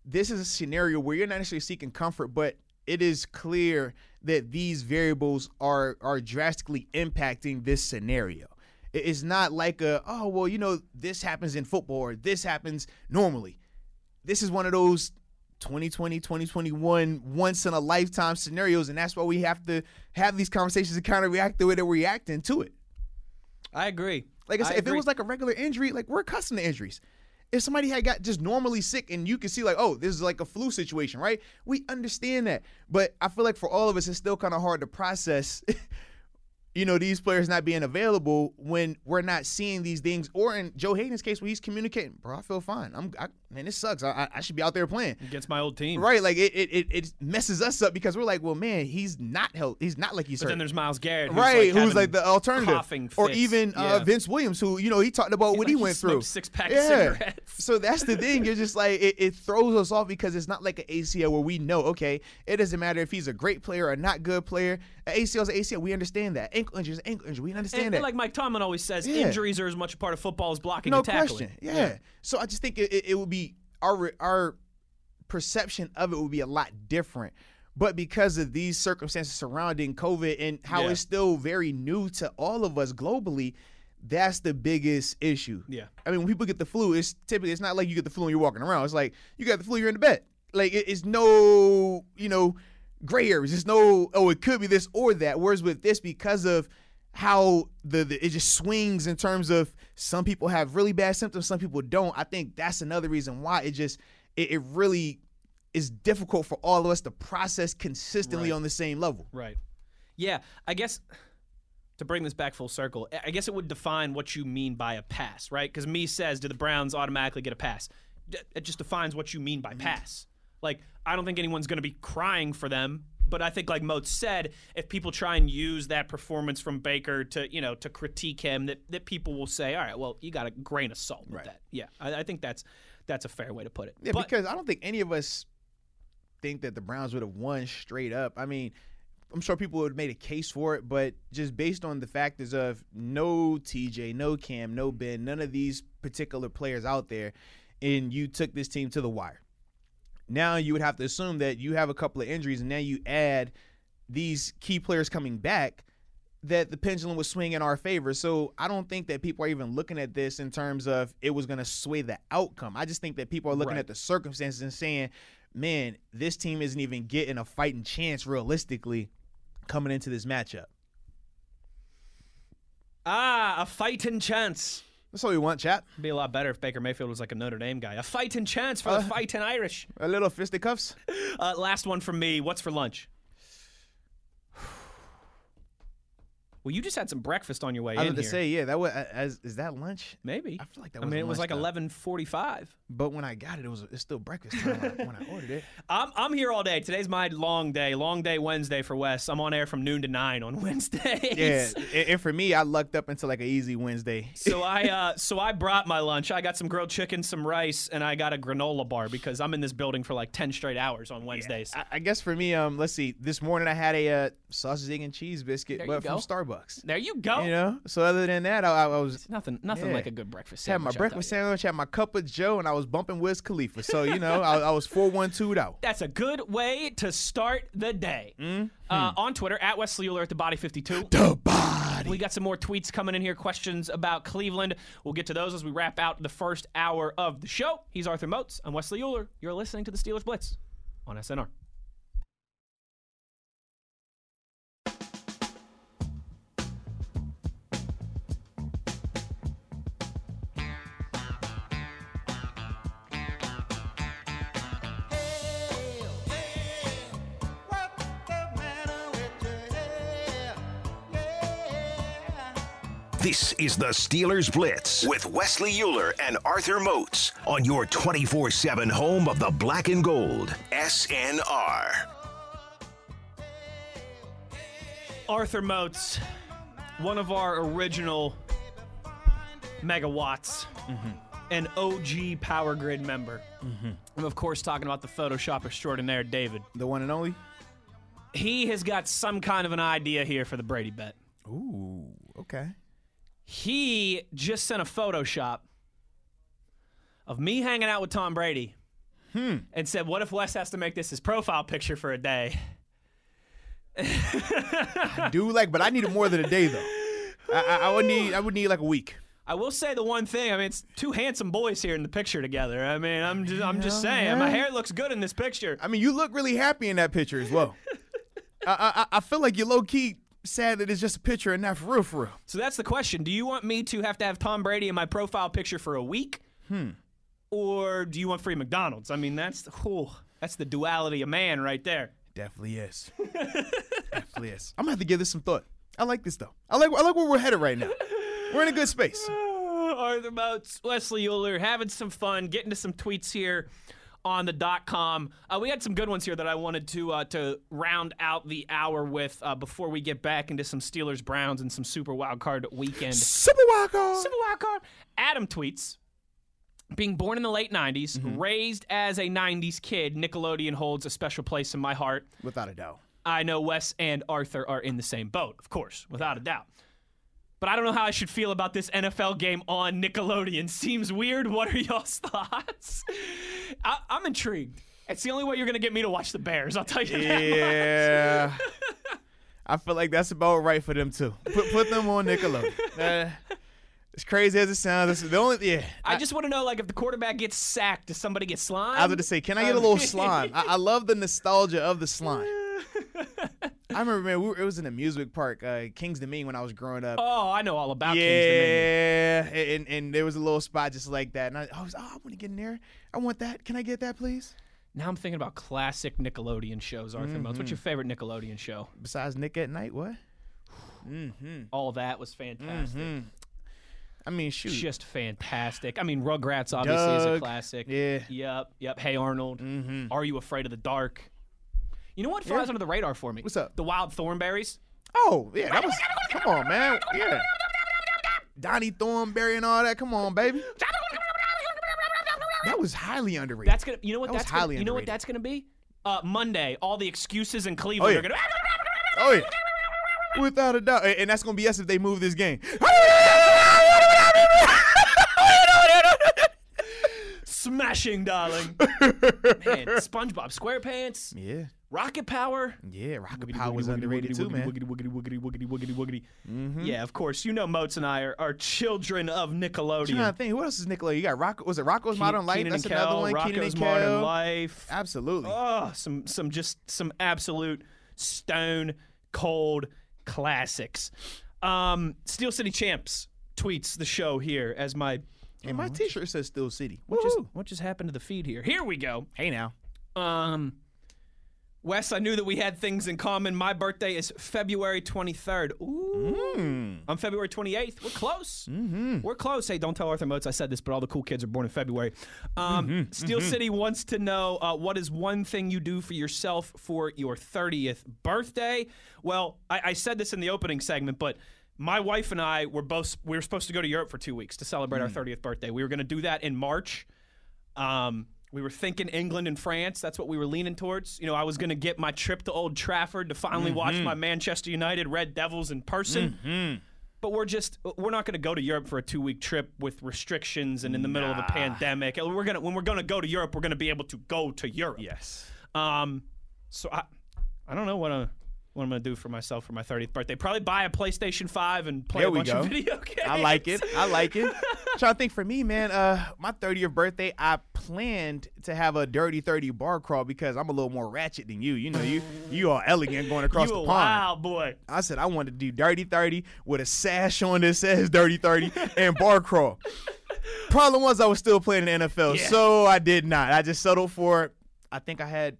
this is a scenario where you're not necessarily seeking comfort, but it is clear that these variables are are drastically impacting this scenario. It's not like a oh well you know this happens in football or this happens normally. This is one of those 2020 2021 once in a lifetime scenarios and that's why we have to have these conversations and kind of react the way that we're reacting to it. I agree. Like I said, if it was like a regular injury, like we're accustomed to injuries. If somebody had got just normally sick and you can see like, oh, this is like a flu situation, right? We understand that. But I feel like for all of us, it's still kind of hard to process, you know, these players not being available when we're not seeing these things. Or in Joe Haden's case, where he's communicating, bro, I feel fine. I'm, I, man, this sucks. I, I- should be out there playing. against my old team. Right, like it, it, it, messes us up because we're like, well, man, he's not health. He's not like he's But hurt then there's Myles Garrett, who's right? Like who's like the alternative, coughing or even uh, Vince Williams, who you know he talked about what Like he he went through. six-pack of cigarettes. So that's the thing. You're just like it, it throws us off because it's not like an ACL where we know, okay, it doesn't matter if he's a great player or not good player. An ACL is an ACL. We understand that. Ankle an ankle injury. We understand And, that. and like Mike Tomlin always says, Yeah. injuries are as much a part of football as blocking no and tackling. question. Yeah. So I just think it, it, it would be our our perception of it would be a lot different. But because of these circumstances surrounding COVID and how Yeah. it's still very new to all of us globally, that's the biggest issue. Yeah. I mean, when people get the flu, it's typically it's not like you get the flu and you're walking around. It's like you got the flu, you're in the bed. Like it, it's no, you know, gray areas. There's no, oh, it could be this or that. Whereas with this, because of how the, the it just swings in terms of some people have really bad symptoms, some people don't. I think that's another reason why it just it, it really is difficult for all of us to process consistently Right. on the same level. Right. Yeah, I guess to bring this back full circle, I- I guess it would define what you mean by a pass, right? Because me says, do the Browns automatically get a pass? It just defines what you mean by mm-hmm. pass. Like, I don't think anyone's going to be crying for them, but I think, like Moat said, if people try and use that performance from Baker to, you know, to critique him, that, that people will say, all right, well, you got a grain of salt with Right. that. Yeah, I, I think that's that's a fair way to put it. Yeah, But- because I don't think any of us think that the Browns would have won straight up. I mean, I'm sure people would have made a case for it, but just based on the factors of no TJ, no Cam, no Ben, none of these particular players out there, and you took this team to the wire. Now you would have to assume that you have a couple of injuries, and now you add these key players coming back that the pendulum would swing in our favor. So I don't think that people are even looking at this in terms of it was going to sway the outcome. I just think that people are looking Right. at the circumstances and saying, man, this team isn't even getting a fighting chance realistically coming into this matchup. ah, a fighting chance. That's all we want, chat. It'd be a lot better if Baker Mayfield was like a Notre Dame guy. A fighting chance for the fighting Irish. A little fisticuffs. Uh, last one from me. What's for lunch? Well, you just had some breakfast on your way I was in about to say, yeah, that was as is that lunch? Maybe. I feel like that I mean, it was like eleven forty-five. But when I got it, it was it's still breakfast time when, I, when I ordered it. I'm I'm here all day. Today's my long day. Long day Wednesday for Wes. I'm on air from noon to nine on Wednesdays. Yeah, and, for me, I lucked up into like an easy Wednesday. So I uh, so I brought my lunch. I got some grilled chicken, some rice, and I got a granola bar because I'm in this building for like ten straight hours on Wednesdays. I, I guess for me, um, let's see. This morning I had a uh, sausage, egg, and cheese biscuit, There but from. Starbucks. there you go. You know. So other than that, I, I was Nothing nothing Yeah. like a good breakfast. had my sandwich, breakfast sandwich, had my cup of Joe, and I was bumping Wiz Khalifa. So you know, I, I was four one two out. That's a good way to start the day. Uh, on Twitter, at Wesley Uhler at the Body 52. The body. We got some more tweets coming in here, questions about Cleveland. We'll get to those as we wrap out the first hour of the show. He's Arthur Moats. I'm Wesley Uhler. You're listening to the Steelers Blitz on SNR. This is the Steelers Blitz with Wesley Uhler and Arthur Moats on your 24 7 home of the black and gold. SNR. Arthur Moats, one of our original megawatts, mm-hmm. an OG Power Grid member. Mm-hmm. I'm, of course, talking about the Photoshop extraordinaire, David. The one and only. He has got some kind of an idea here for the Brady bet. Ooh. Okay. He just sent a Photoshop of me hanging out with Tom Brady hmm. and said, What if Wes has to make this his profile picture for a day? I do like, but I need it more than a day though. I, I, I would need I would need like a week. I will say the one thing. I mean, it's two handsome boys here in the picture together. I mean, I'm just, I'm just saying, my hair looks good in this picture. I mean, you look really happy in that picture as well. I, I I feel like you're low key sad that it's just a picture and not for real, for real. So that's the question. Do you want me to have to have Tom Brady in my profile picture for a week? Hmm. Or do you want free McDonald's? I mean, that's whew, that's the duality of man right there. Definitely is. Definitely is. I'm gonna have to give this some thought. I like this though. I like I like where we're headed right now. We're in a good space. Arthur Moats, Wesley Uhler, having some fun, getting to some tweets here on the dot com. Uh, we had some good ones here that I wanted to uh, to round out the hour with uh, before we get back into some Steelers Browns and some Super Wild Card weekend. Super wild card. Super Wild Card. Adam tweets. Being born in the late 90s, raised as a 90s kid, Nickelodeon holds a special place in my heart. Without a doubt. I know Wes and Arthur are in the same boat, of course, without a doubt. But I don't know how I should feel about this NFL game on Nickelodeon. Seems weird. What are y'all's thoughts? I, I'm intrigued. It's the only way you're going to get me to watch the Bears. I'll tell you that. Yeah. I feel like that's about right for them too. Put put them on Nickelodeon. Uh, as crazy as it sounds, this is the only yeah. I just want to know, like, if the quarterback gets sacked, does somebody get slime? I was going to say, can I get a little slime? I, I love the nostalgia of the slime. I remember, man, we were, it was in an amusement park, uh, Kings Dominion, when I was growing up. Oh, I know all about Kings Dominion. yeah, and and there was a little spot just like that, and I, I was, oh, I want to get in there. I want that. Can I get that, please? Now I'm thinking about classic Nickelodeon shows, Arthur. Mm-hmm. What's your favorite Nickelodeon show? Besides Nick at Night, what? All that was fantastic. Mm-hmm. I mean, shoot. Just fantastic. I mean, Rugrats obviously is a classic. yeah. Yep. Yep. Hey Arnold. Mhm. Are you afraid of the dark? You know what flies Yeah. under the radar for me? What's up? The Wild Thornberrys. Oh, yeah, that was. Come on, man. Yeah. Donnie Thornberry and all that. Come on, baby. That was highly underrated. That's gonna. You know what? That was that's gonna, You know what that's gonna be? Uh, Monday. All the excuses in Cleveland yeah. are gonna. oh yeah, without a doubt, and that's gonna be us if they move this game. Smashing, darling. Man, SpongeBob SquarePants, yeah, Rocket Power. yeah. Rocket Power was underrated too, man. Woogity, woogity, woogity, woogity, woogity, woogity. Mm-hmm. Yeah, of course. You know, Moats and I are, are children of I'm trying Nickelodeon. to think. Who else is Nickelodeon? You got Rock. Was it Rocco's Modern Life? Kenan That's another Kel, one. Kenan and Modern Kel. Life. Absolutely. Oh, some some just some absolute stone cold classics. Um, Steel City Champs tweets the show here as my hey, my T-shirt says Steel City. what just what just happened to the feed here. Here we go. Hey now. Um, Wes, I knew that we had things in common. My birthday is February 23rd. Ooh. Mm. I'm February 28th. We're close. Mm-hmm. We're close. Hey, don't tell Arthur Moats I said this, but all the cool kids are born in February. Um, Mm-hmm. Steel City wants to know uh, what is one thing you do for yourself for your 30th birthday? Well, I, I said this in the opening segment, but my wife and I were both we were supposed to go to Europe for two weeks to celebrate Mm. our 30th birthday. We were going to do that in March. Um, we were thinking England and France. That's what we were leaning towards. You know, I was going to get my trip to Old Trafford to finally mm-hmm. watch my Manchester United Red Devils in person. Mm-hmm. But we're just we're not going to go to Europe for a two week trip with restrictions and in the middle of a pandemic. We're gonna when we're going to go to Europe, we're going to be able to go to Europe. Yes. Um, so I I don't know what I what I'm gonna do for myself for my 30th birthday. Probably buy a PlayStation 5 and play There a bunch go. of video games. I like it. I like it. trying to think for me, man. Uh, my 30th birthday, I planned to have a dirty 30 bar crawl because I'm a little more ratchet than you. You know, you you are elegant going across you the a pond. Wow, boy. I said I wanted to do dirty 30 with a sash on that says dirty 30 and bar crawl. Problem was I was still playing in the NFL, Yeah. so I did not. I just settled for. I think I had.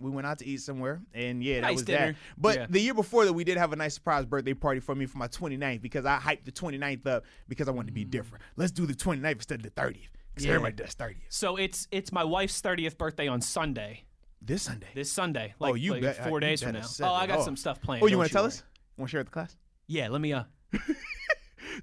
We went out to eat somewhere, and yeah, that Nice was dinner. that. But Yeah. the year before that, we did have a nice surprise birthday party for me for my 29th because I hyped the 29th up because I wanted to be different. Let's do the 29th instead of the 30th because. Yeah. everybody does 30th So it's it's my wife's 30th birthday on Sunday. this Sunday. This Sunday. Like, oh, you like bet. four you days from now. Oh, I got off. some stuff planned. Oh, you want to tell worry. us? Want to share with the class? Yeah, let me uh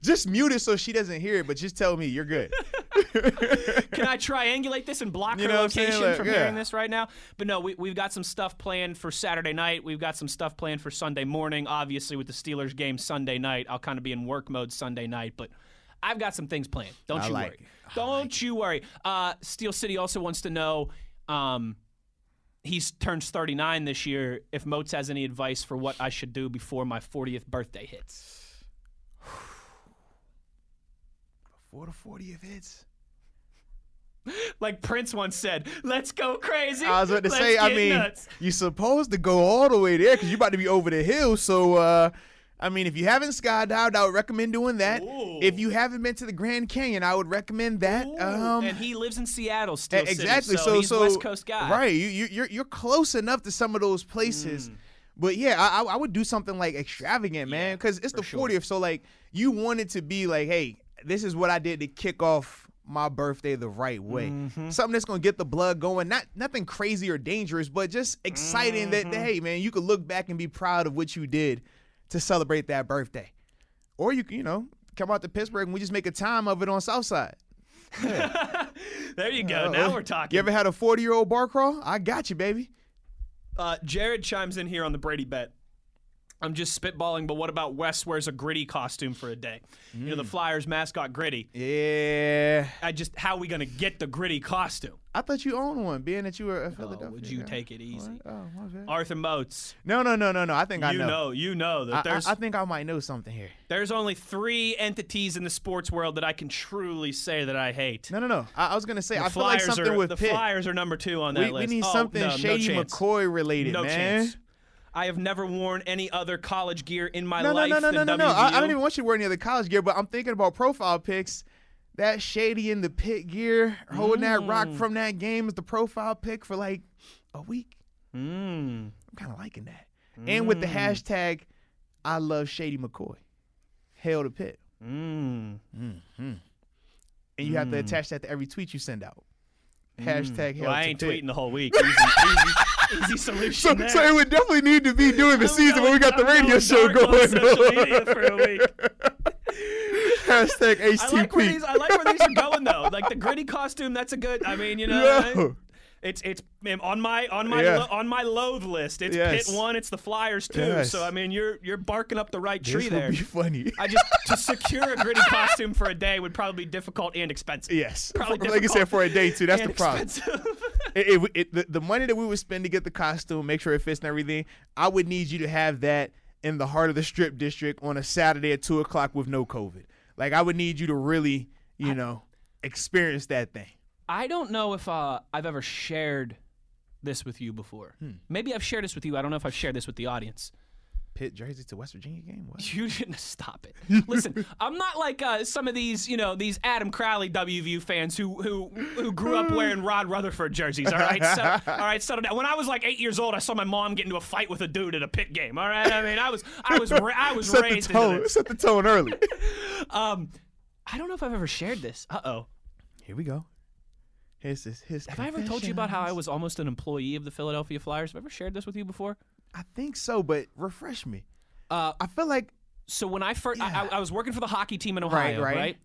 Just mute it so she doesn't hear it, but just tell me you're good. Can I triangulate this and block You her know what I'm saying? location Like, from yeah. hearing this right now? But no, we, we've got some stuff planned for Saturday night. We've got some stuff planned for Sunday morning. Obviously, with the Steelers game Sunday night, I'll kind of be in work mode Sunday night, but I've got some things planned. Don't I you like worry. it. Don't you worry. Uh, Steel City also wants to know. Um, he turns 39 this year. If Moats has any advice for what I should do before my 40th birthday hits. Before the 40th hits. Like Prince once said, "Let's go crazy." I was about to Let's say, I mean, nuts." you're supposed to go all the way there because you're about to be over the hill. So, uh, I mean, if you haven't skydived, I would recommend doing that. Ooh. If you haven't been to the Grand Canyon, I would recommend that. Um, and he lives in Seattle still. exactly. so, so, he's so West Coast guy. right? You, you, you're you're close enough to some of those places. Mm. But yeah, I, I- I would do something like extravagant, man, because it's the sure. 40th. So like, you want it to be like, hey, this is what I did to kick off my birthday the right way. Mm-hmm. Something that's gonna get the blood going. Not nothing crazy or dangerous, but just exciting that, Mm-hmm. that hey, man, you could look back and be proud of what you did to celebrate that birthday. Or you can, you know, come out to Pittsburgh and we just make a time of it on Southside. There you go. Uh, now we're talking. You ever had a 40 year old bar crawl? I got you, baby. Uh, Jared chimes in here on the Brady bet. I'm just spitballing, but what about Wes wears a gritty costume for a day? You Mm. know, the Flyers mascot gritty. Yeah. I just, how are we going to get the gritty costume? I thought you owned one, being that you were a Philadelphia. Oh, would you guy. take it easy? What? Oh, bad. Arthur Moats, No, no, no, no, no. I think I know. you know. you know that I, there's I, I think I might know something here. there's only three entities in the sports world that I can truly say that I hate. No, no, no. I, I was gonna say the I feel like something are with the Pitt. Flyers are number two on that we, we need Oh, something no, no Shady chance. McCoy related, No man. chance. I have never worn any other college gear in my No, no, life no, no, no, than no, no. I, I don't even want you to wear any other college gear, but I'm thinking about profile pics. That Shady in the Pitt gear, holding that rock Mm. from that game is the profile pic for like a week. Mm. I'm kind of liking that. And with the hashtag, I love Shady McCoy. Hail the Pitt. Mm. And you have to attach that to every tweet you send out. Mm. Hashtag hail Well, I ain't Pitt. tweeting the whole week. Easy, easy, easy solution So, there. so it would definitely need to be during the I'm season when we got the I'm radio going show dark on going. social media for a week. Hashtag I like where these. I like where these are going though. Like the gritty costume. That's a good. I mean, you know, Yo. It's it's on my on my Yeah. lo- on my loathe list. It's Yes. Pitt one. It's the Flyers too. Yes. So I mean, you're you're barking up the right tree there. This would be funny. I just to secure a gritty costume for a day would probably be difficult and expensive. yes. Probably like you said, for a day too. That's the problem. It, it- it- the, the money that we would spend to get the costume, make sure it fits and everything, I would need you to have that in the heart of the strip district on a Saturday at two o'clock with no COVID. Like I would need you to really, you know, experience that thing. I don't know if uh, I've ever shared this with you before. Hmm. Maybe I've shared this with you. I don't know if I've shared this with the audience. Pitt jersey to West Virginia game. What? You shouldn't stop it. Listen, I'm not like uh, some of these, you know, these Adam Crowley WVU fans who who who grew up wearing Rod Rutherford jerseys. All right, so, all right. Settle down. When I was like eight years old, I saw my mom get into a fight with a dude at a Pitt game. All right, I mean, I was I was ra- I was Set the raised tone. into this. Set the tone early. Um, I don't know if I've ever shared this. Uh oh. Here we go. Here's this. His Have I ever told you about how I was almost an employee of the Philadelphia Flyers? Have I ever shared this with you before? I think so, but refresh me. Uh, I feel like so when I first, I, Yeah. I, I was working for the hockey team in Ohio, right. right?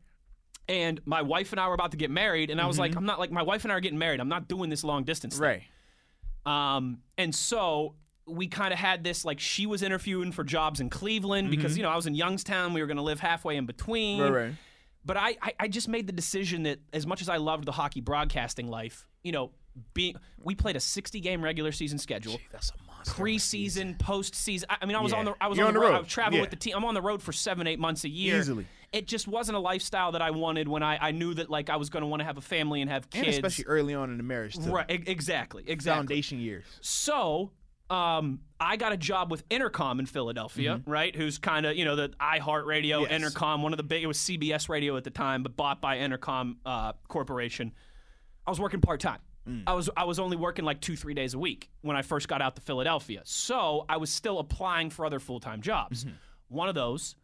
And my wife and I were about to get married, and I was like, I'm not like my wife and I are getting married. I'm not doing this long distance. thing. right. Um, and so we kind of had this like she was interviewing for jobs in Cleveland because you know I was in Youngstown. We were going to live halfway in between. Right, right. But I, I, I just made the decision that as much as I loved the hockey broadcasting life, you know, being we played a 60 game regular season schedule. That's a monster. Preseason, postseason. I I mean, I was Yeah. on the I was You're on, the road. I road. was traveling Yeah. with the team. I'm on the road for seven, eight months a year. Easily. It just wasn't a lifestyle that I wanted when I, I knew that like I was going to want to have a family and have And kids. especially early on in the marriage, too. right, exactly, exactly. Foundation years. So, um, I got a job with Entercom in Philadelphia, right? Who's kind of you know the iHeartRadio, Mm-hmm. Yes. Entercom, one of the big. It was CBS Radio at the time, but bought by Entercom uh, Corporation. I was working part time. Mm. I was I was only working like two three days a week when I first got out to Philadelphia. So I was still applying for other full time jobs. Mm-hmm. One of those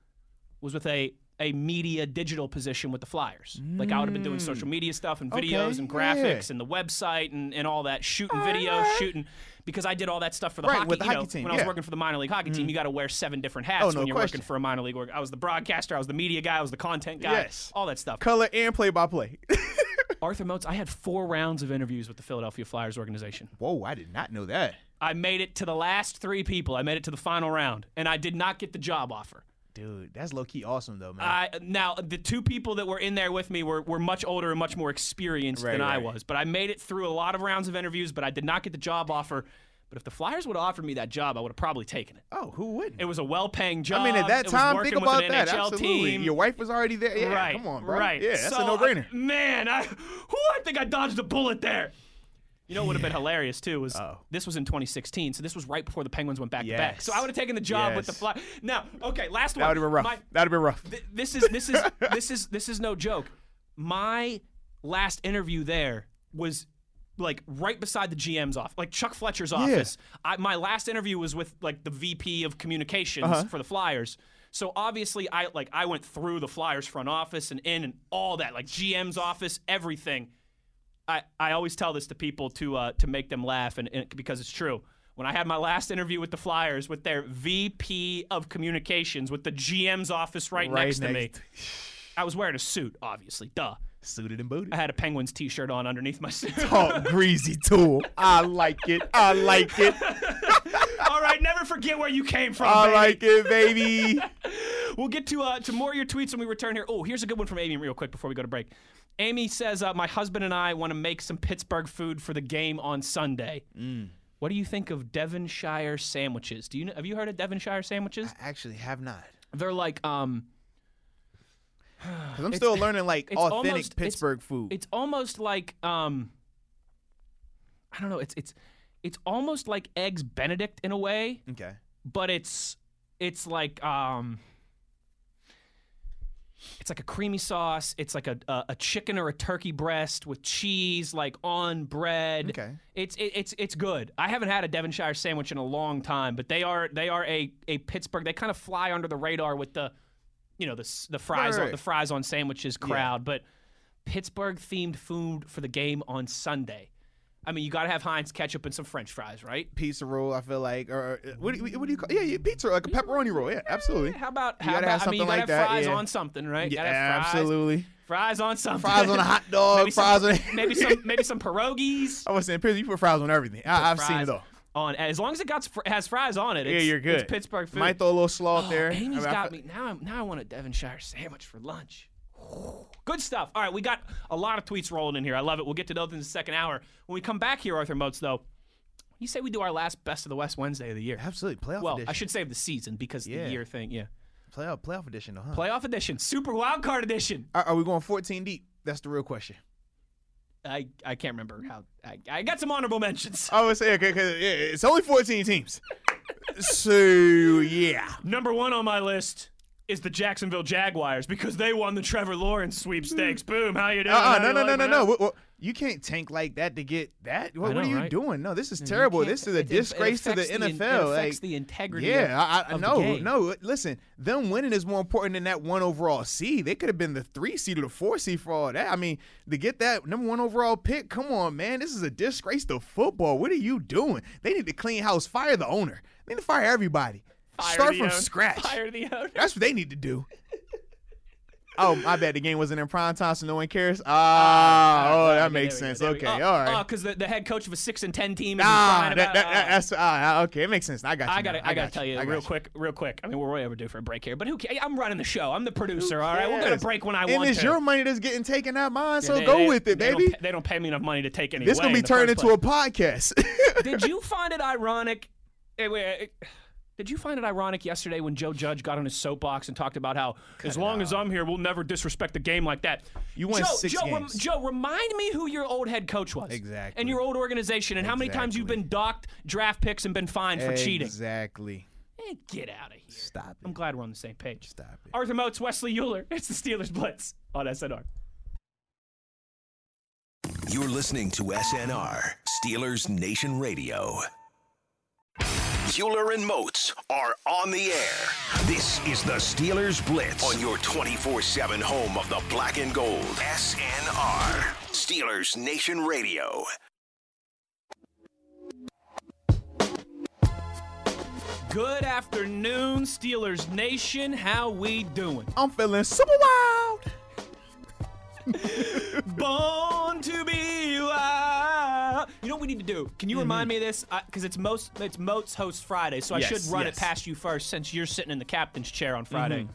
was with a a media digital position with the Flyers. Like I would have been doing social media stuff and videos Mm. Okay, and yeah. graphics and the website and, and all that, shooting videos, shooting because I did all that stuff for the Right, hockey. with the you know, hockey team, when I was working for the minor league hockey team, mm-hmm. you got to wear seven different hats Oh, no when you're question. working for a minor league. Org. I was the broadcaster, I was the media guy, I was the content guy, Yes. all that stuff. Color and play by play. Arthur Moats, I had four rounds of interviews with the Philadelphia Flyers organization. Whoa, I did not know that. I made it to the last three people. I made it to the final round, and I did not get the job offer. Dude, that's low key awesome though, man. I, now, the two people that were in there with me were, were much older and much more experienced Right, than I was. But I made it through a lot of rounds of interviews, but I did not get the job offer. But if the Flyers would have offered me that job, I would have probably taken it. oh, who wouldn't? It was a well-paying job. I mean, at that time, think about that. NHL Absolutely. Team. Your wife was already there. Yeah, right, come on, bro. Right. Yeah, that's So, a no-brainer. man, I, who I think I dodged a bullet there. You know what would have been hilarious too was Uh-oh. this was in 2016, so this was right before the Penguins went back to back. Yes. So I would have taken the job with the Yes. Fly. Now, okay, last one. That would have been rough. My- That'd have been rough. Th- this is this is this is this is no joke. My last interview there was like right beside the GM's office, like Chuck Fletcher's office. I, my last interview was with like the VP of communications Uh-huh. for the Flyers. So obviously, I like I went through the Flyers front office and in and all that, like GM's office, everything. I, I always tell this to people to uh, to make them laugh, and, and because it's true. When I had my last interview with the Flyers, with their VP of communications, with the GM's office right, Right next to me, I was wearing a suit, obviously. Duh. Suited and booted. I had a Penguins T-shirt on underneath my suit. Oh, greasy tool. I like it. I like it. All right, never forget where you came from. I baby. like it, baby. We'll get to uh, to more of your tweets when we return here. Oh, here's a good one from Amy, real quick before we go to break. Amy says, uh, "My husband and I want to make some Pittsburgh food for the game on Sunday. Mm. What do you think of Devonshire sandwiches? Do you know, have you heard of Devonshire sandwiches? I actually have not. They're like um, Because I'm still learning like authentic almost- it's- Pittsburgh food. it's almost like um, I don't know. It's it's it's almost like eggs Benedict in a way. okay. but it's it's like um it's like a creamy sauce. It's like a, a a chicken or a turkey breast with cheese, like on bread. Okay. It's it, it's it's good. I haven't had a Devonshire sandwich in a long time, but they are they are a a Pittsburgh. They kind of fly under the radar with the, you know, the the fries Right, on the fries on sandwiches crowd. But Pittsburgh themed food for the game on Sunday. I mean, you got to have Heinz ketchup and some French fries, right? Pizza roll, I feel like, or uh, what do you, what do you call? Yeah, yeah, pizza, like a pepperoni roll. Yeah, absolutely. How about You how gotta about? have I mean, you gotta like have that, fries yeah. on something, right? You Yeah, have fries, absolutely. Fries on something. Fries on a hot dog. maybe fries some, on. maybe some maybe some pierogies. I was saying, you put fries on everything. I, I've seen it all. On as long as it got has fries on it. Yeah, It's, you're good. It's Pittsburgh food. Might throw a little slaw oh, there. I Amy's mean, got fe- me now. I'm, now I want a Devonshire sandwich for lunch. Good stuff. All right, we got a lot of tweets rolling in here. I love it. We'll get to those in the second hour. When we come back here, Arthur Moats, though, you say we do our last Best of the West Wednesday of the year. Absolutely, playoff Well, edition. I should say of the season because Yeah. the year thing. Yeah. playoff playoff edition, huh? Playoff edition, Super Wild Card edition. Are, are we going 14 deep? That's the real question. I, I can't remember how. I, I got some honorable mentions. I would say, okay, because yeah, it's only 14 teams. so yeah, Number one on my list is the Jacksonville Jaguars because they won the Trevor Lawrence sweepstakes. Boom, how you doing? uh, How no, you no, no, like no, that? no. What- what- you can't tank like that to get that. What, I what are you right? doing? No, this is You terrible. This is a it- it disgrace to the affects NFL. it affects like, the integrity. Yeah, I, I of the know. game. No, listen, them winning is more important than that one overall seed. They could have been the three seed or the four seed for all that. I mean, to get that number one overall pick, come on, man. This is a disgrace to football. What are you doing? They need to clean house, fire the owner. They need to fire everybody. Fire Start from owner. scratch. Fire the owner. That's what they need to do. oh, my bad. The game wasn't in prime time, so no one cares. Ah, oh, that makes sense. Okay, all Oh, right. Oh, because the, the head coach of a six and ten team is Ah, that, about. that, uh, that- that's ah, okay. It makes sense. I got you. I got to I got to tell you I real quick, real quick. I mean, we're way overdue for a break here, but who? ca- I'm running the show. I'm the producer. All right, we're gonna break when I and want it's to. your money that's getting taken out mine, so They- go they- with it, they don't baby. They don't pay me enough money to take any. This gonna be turned into a podcast. Did you find it ironic? Wait, Did you find it ironic yesterday when Joe Judge got on his soapbox and talked about how, as long as I'm here, we'll never disrespect the game like that? You won Joe, six Joe, rem- games. Joe, remind me who your old head coach was. Exactly. And your old organization, and how many times you've been docked draft picks and been fined for cheating. Exactly. Eh, get out of here. Stop it. I'm glad we're on the same page. Stop it. Arthur Moats, Wesley Uhler. It's the Steelers Blitz on SNR. You're listening to SNR, Steelers Nation Radio. Uhler and Moats are on the air. This is the Steelers Blitz on your 24 7 home of the black and gold. SNR, Steelers Nation Radio. Good afternoon, Steelers Nation. How we doing? I'm feeling super wild. Born to be wild. You know, what we need to do? Can you remind me of this? Because it's most it's Moats host Friday, so I should run yes. it past you first since you're sitting in the captain's chair on Friday. Mm-hmm.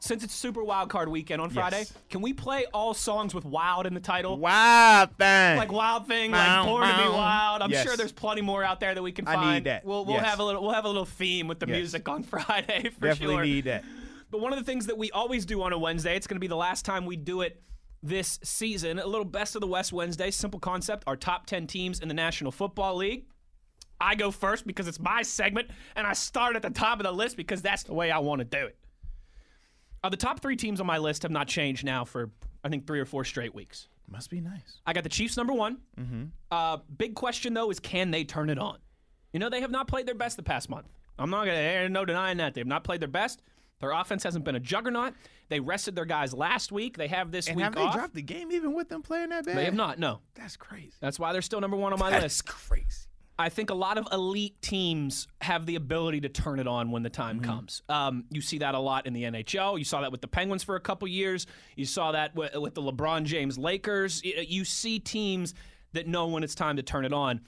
Since it's Super Wild Card Weekend on Friday, Yes. can we play all songs with "Wild" in the title? Wild thing. Like Wild Thing, like Born to Be. Wild. I'm Yes. sure there's plenty more out there that we can I need find. that. We'll we'll Yes. have a little we'll have a little theme with the Yes. music on Friday for Definitely sure. need that. But one of the things that we always do on a Wednesday, it's going to be the last time we do it this season. A little best of the West Wednesday. Simple concept. Our top 10 teams in the National Football League. I go first because it's my segment, and I start at the top of the list because that's the way I want to do it. Uh, the top three teams on my list have not changed now for, I think, three or four straight weeks. Must be nice. I got the Chiefs number one. Mm-hmm. Uh, big question though is can they turn it on? You know they have not played their best the past month. I'm not gonna there's no denying that they have not played their best. Their offense hasn't been a juggernaut. They rested their guys last week. They have this And week have they off. dropped the game even with them playing that bad? they have not. No, That's crazy. that's why they're still number one on my That's list. That's crazy. I think a lot of elite teams have the ability to turn it on when the time Mm-hmm. comes. Um, you see that a lot in the NHL. You saw that with the Penguins for a couple years. You saw that with, with the LeBron James Lakers. You see teams that know when it's time to turn it on.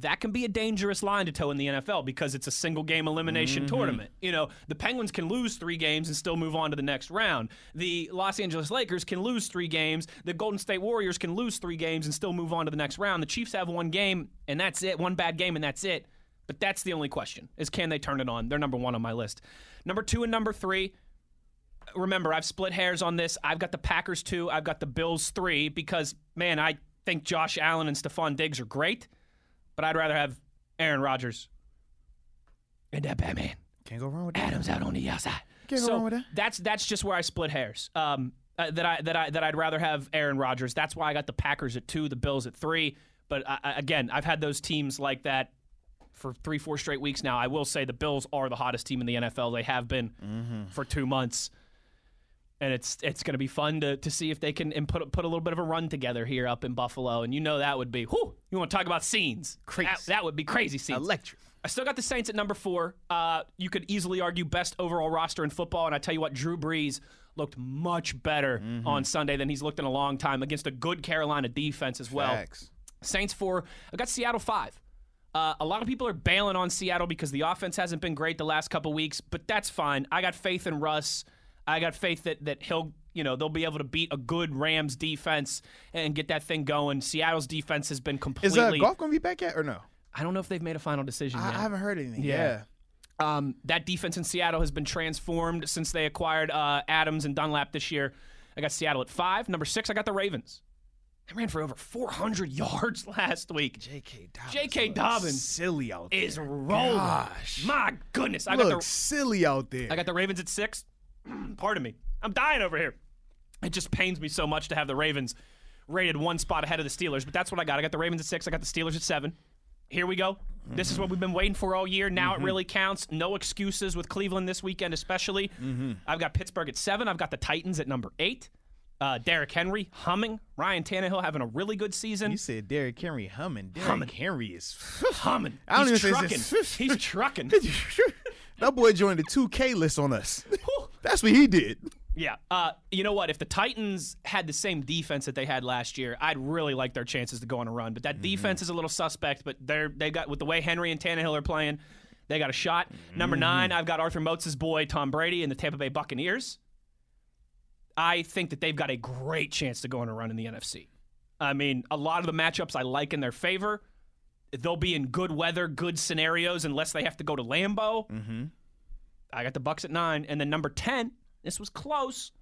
That can be a dangerous line to toe in the NFL because it's a single game elimination Mm-hmm. tournament. You know, the Penguins can lose three games and still move on to the next round. The Los Angeles Lakers can lose three games. The Golden State Warriors can lose three games and still move on to the next round. The Chiefs have one game and that's it, one bad game and that's it. But that's the only question: is can they turn it on? They're number one on my list. Number two and number three. Remember, I've split hairs on this. I've got the Packers two. I've got the Bills three because man, I think Josh Allen and Stefon Diggs are great, but I'd rather have Aaron Rodgers and that Batman. Can't go wrong with that. Adams out on the outside. Can't go wrong with that. That's that's just where I split hairs. Um, uh, that I that I that I'd rather have Aaron Rodgers. That's why I got the Packers at two, the Bills at three. But I, I- again, I've had those teams like that for three, four straight weeks now. I will say the Bills are the hottest team in the NFL. They have been Mm-hmm. for two months. And it's it's going to be fun to, to see if they can and put put a little bit of a run together here up in Buffalo, and you know that would be whew, you want to talk about scenes? Crazy. That, that would be crazy scenes. Electric. I still got the Saints at number four. Uh, you could easily argue best overall roster in football, and I tell you what, Drew Brees looked much better Mm-hmm. on Sunday than he's looked in a long time against a good Carolina defense as well. Facts. Saints four. I got Seattle five. Uh, a lot of people are bailing on Seattle because the offense hasn't been great the last couple weeks, but that's fine. I got faith in Russ. I got faith that that he'll, you know, they'll be able to beat a good Rams defense and get that thing going. Seattle's defense has been Is completely. uh, golf gonna be back yet or no? I don't know if they've made a final decision I, yet. I haven't heard anything. Yeah. Yeah. Um, that defense in Seattle has been transformed since they acquired uh, Adams and Dunlap this year. I got Seattle at five. Number six, I got the Ravens. They ran for over 400 yards last week. J.K. Dobbins. J.K. Dobbins silly out there. Is rolling. Gosh. My goodness, I got the silly out there. I got the Ravens at six. Pardon me, I'm dying over here. It just pains me so much to have the Ravens rated one spot ahead of the Steelers, but that's what I got. I got the Ravens at six. I got the Steelers at seven. Here we go. This is what we've been waiting for all year. Now it really counts. No excuses with Cleveland this weekend, especially. I've got Pittsburgh at seven. I've got the Titans at number eight. Uh, Derrick Henry humming. Ryan Tannehill having a really good season. you said Derrick Henry humming. Derrick Humming. Henry is. humming. I don't He's even trucking. say He's trucking. that boy joined the 2K list on us. That's what he did. Yeah. Uh, you know what? If the Titans had the same defense that they had last year, I'd really like their chances to go on a run. But that defense is a little suspect. But they're they got with the way Henry and Tannehill are playing, they got a shot. Number nine, I've got Arthur Moats' boy Tom Brady and the Tampa Bay Buccaneers. I think that they've got a great chance to go on a run in the NFC. I mean, a lot of the matchups I like in their favor. They'll be in good weather, good scenarios, unless they have to go to Lambeau. Mm-hmm. I got the Bucks at nine, and then number ten. This was close,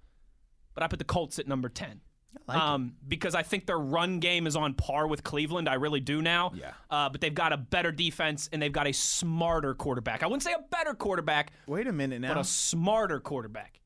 but I put the Colts at number ten. I like um, because I think their run game is on par with Cleveland. I really do now. Yeah. Uh, but they've got a better defense and they've got a smarter quarterback. I wouldn't say a better quarterback, Wait a minute now. but a smarter quarterback.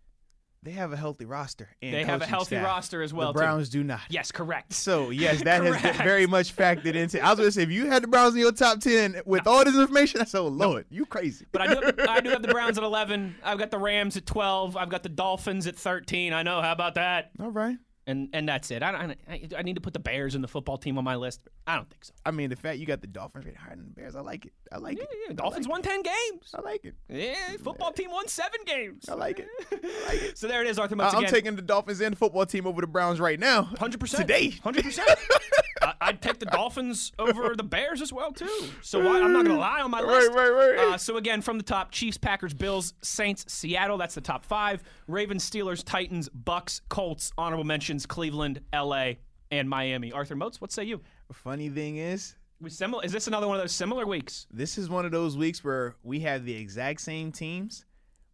They have a healthy roster. And They have a healthy staff. roster as well, The too. Browns do not. Yes, correct. So yes, that has very much factored into. I was going to say, if you had the Browns in your top ten with all this information, I said, "Oh Lord, you crazy." But I do, have, I do have the Browns at 11. I've got the Rams at 12. I've got the Dolphins at 13. I know. How about that? all right. And and that's it. I, don't- I, I need to put the Bears and the football team on my list. I don't think so. I mean, the fact you got the Dolphins rated higher than the Bears, I like it. I like Yeah, it. yeah, Dolphins won 10 games. I like it. Yeah, football team won seven games. I like it. I like it. So there it is, Arthur I- again. taking the Dolphins and the football team over the Browns right now. Hundred percent today. Hundred percent. I'd take the Dolphins over the Bears as well too. So why, I'm not gonna lie on my list. right, right. Uh, so again, from the top: Chiefs, Packers, Bills, Saints, Seattle. That's the top five. Ravens, Steelers, Titans, Bucks, Colts. Honorable mentions: Cleveland, L.A., and Miami. Arthur Moats, what say you? Funny thing is, We similar? Is this another one of those similar weeks? this is one of those weeks where we have the exact same teams,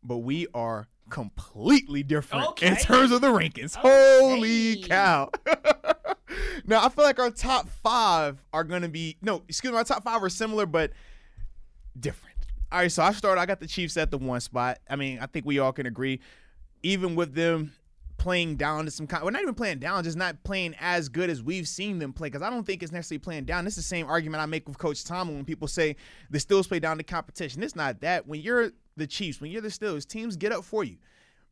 but we are completely different in Okay. terms of the rankings. Holy cow. now, I feel like our top five are to be, no, excuse me, our top five are similar, but different. All right, so I started, I got the Chiefs at the one spot. I mean, I think we all can agree, even with them playing down to some kind, we're not even playing down, just not playing as good as we've seen them play. Because I don't think it's necessarily playing down. This is the same argument I make with Coach Tomlin when people say the Steelers play down to competition. It's not that. When you're the Chiefs, when you're the Steelers, teams get up for you.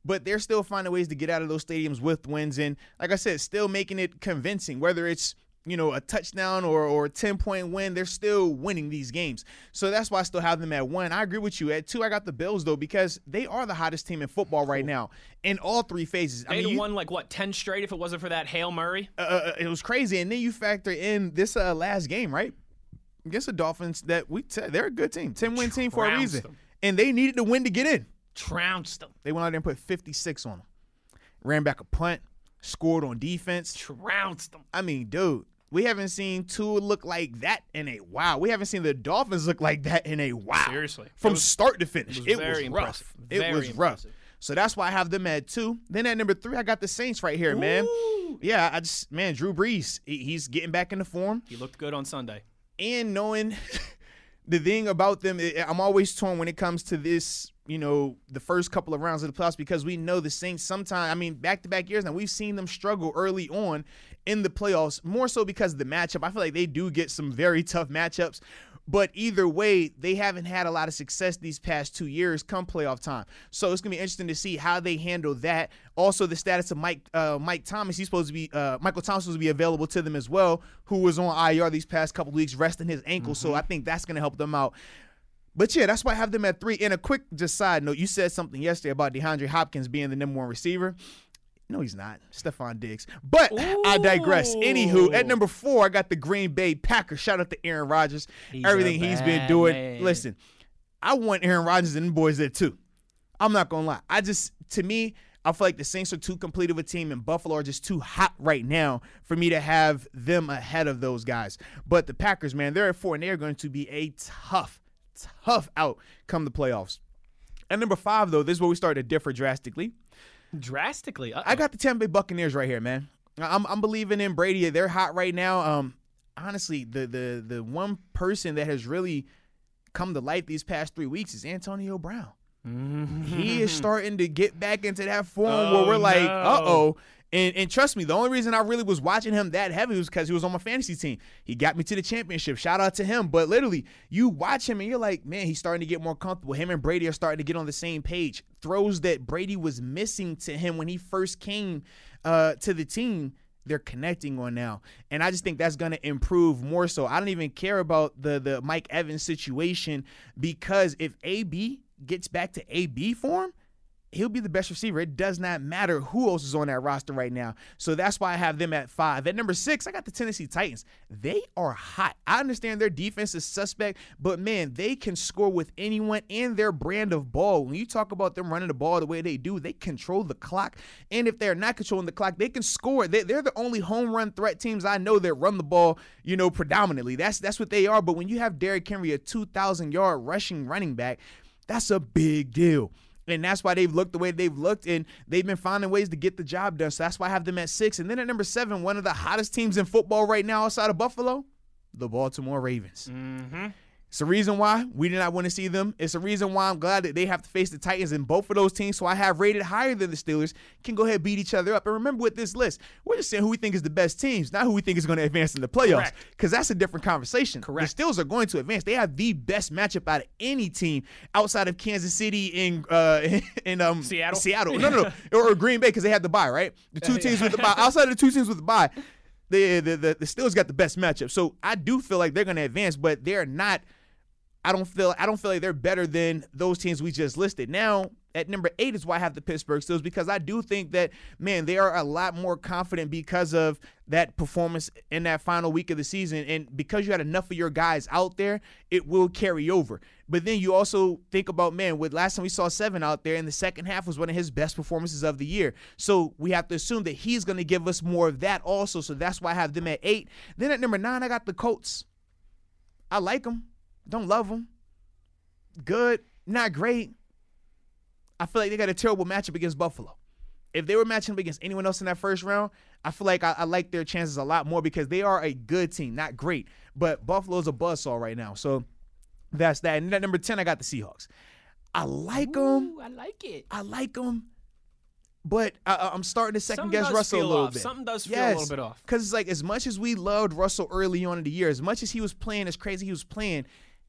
But they're still finding ways to get out of those stadiums with wins, and like I said, still making it convincing. Whether it's you know a touchdown or or a ten point win, they're still winning these games. So that's why I still have them at one. I agree with you. At two, I got the Bills though because they are the hottest team in football right now in all three phases. They'd mean, you- won like what ten straight if it wasn't for that Hail Murray. uh, uh, it was crazy. And then you factor in this uh, last game, right? Against the Dolphins, that we t- they're a good team, ten win team for a reason, them. and they needed to win to get in. Trounced them. They went out there and put 56 on them, ran back a punt, scored on defense. Trounced them. I mean, dude, we haven't seen two look like that in a while. We haven't seen the Dolphins look like that in a while. Seriously. from was- start to finish, was it was, very rough. impressive. It Very was rough. impressive. So that's why I have them at two. Then at number three, I got the Saints right here, man. Yeah, I just man, Drew Brees, he's getting back into form He looked good on Sunday. and knowing the thing about them, I'm always torn when it comes to this. You know, the first couple of rounds of the playoffs because we know the Saints. Sometimes, I mean, back to back years now, we've seen them struggle early on in the playoffs. More so because of the matchup. I feel like they do get some very tough matchups. But either way, they haven't had a lot of success these past two years come playoff time. So it's gonna be interesting to see how they handle that. Also, the status of Mike uh, Mike Thomas. He's supposed to be uh, Michael Thomas was supposed to be available to them as well, who was on IR these past couple weeks resting his ankle. So I think that's gonna help them out. But yeah, that's why I have them at three. And a quick just side note, you said something yesterday about DeAndre Hopkins being the number one receiver. No, he's not. Stefon Diggs. But I digress. Anywho, at number four, I got the Green Bay Packers. Shout out to Aaron Rodgers. He's Everything he's been doing. man. Listen, I want Aaron Rodgers and the boys there too. I'm not gonna lie. I just to me, I feel like the Saints are too complete of a team and Buffalo are just too hot right now for me to have them ahead of those guys. But the Packers, man, they're at four and they're going to be a tough, tough out come the playoffs. At number five, though, this is where we start to differ drastically. Drastically. Uh-oh. I got the Tampa Bay Buccaneers right here, man. I'm, I'm believing in Brady. They're hot right now. Um, honestly, the the the one person that has really come to light these past three weeks is Antonio Brown. He is starting to get back into that form where Oh, we're like, no. uh oh. And and trust me, the only reason I really was watching him that heavy was because he was on my fantasy team. He got me to the championship. Shout out to him. But literally, you watch him and you're like, man, he's starting to get more comfortable. Him and Brady are starting to get on the same page. Throws that Brady was missing to him when he first came uh, to the team they're connecting on now. And I just think that's going to improve more so. I don't even care about the the Mike Evans situation because if AB gets back to AB form, he'll be the best receiver. It does not matter who else is on that roster right now. So that's why I have them at five. At number six, I got the Tennessee Titans. They are hot. I understand their defense is suspect, but man, they can score with anyone and their brand of ball. When you talk about them running the ball the way they do, they control the clock. And if they're not controlling the clock, they can score. They, they're the only home run threat teams I know that run the ball, you know, predominantly. That's that's what they are. But when you have Derrick Henry, a 2,000 yard rushing running back, that's a big deal. And that's why they've looked the way they've looked, and they've been finding ways to get the job done. So that's why I have them at six. And then at number seven, one of the hottest teams in football right now outside of Buffalo, the Baltimore Ravens. Mm-hmm. It's the reason why we did not want to see them. It's the reason why I'm glad that they have to face the Titans in both of those teams. So I have rated higher than the Steelers. Can go ahead and beat each other up. And remember with this list, we're just saying who we think is the best teams, not who we think is going to advance in the playoffs. Because that's a different conversation. Correct. The Steelers are going to advance. They have the best matchup out of any team outside of Kansas City in uh in um Seattle? Seattle. No, no, no. or, or Green Bay because they had the bye, right? The two teams with the bye. Outside of the two teams with the bye, the the the, the Steelers got the best matchup. So I do feel like they're going to advance, but they're not. I don't feel I don't feel like they're better than those teams we just listed. Now at number eight is why I have the Pittsburgh Steelers because I do think that man they are a lot more confident because of that performance in that final week of the season, and because you had enough of your guys out there, it will carry over. But then you also think about man, with last time we saw seven out there in the second half was one of his best performances of the year. So we have to assume that he's going to give us more of that also. So that's why I have them at eight. Then at number nine, I got the Colts. I like them, don't love them. Good, not great. I feel like they got a terrible matchup against Buffalo. If they were matching up against anyone else in that first round, I feel like I, I like their chances a lot more because they are a good team, not great. But Buffalo's a buzzsaw right now. So that's that. And at number 10, I got the Seahawks. I like them. I like it. I like them. But I, I'm starting to second Something guess Russell a little off. bit. Something does feel a little bit off. Because it's like as much as we loved Russell early on in the year, as much as he was playing as crazy he was playing,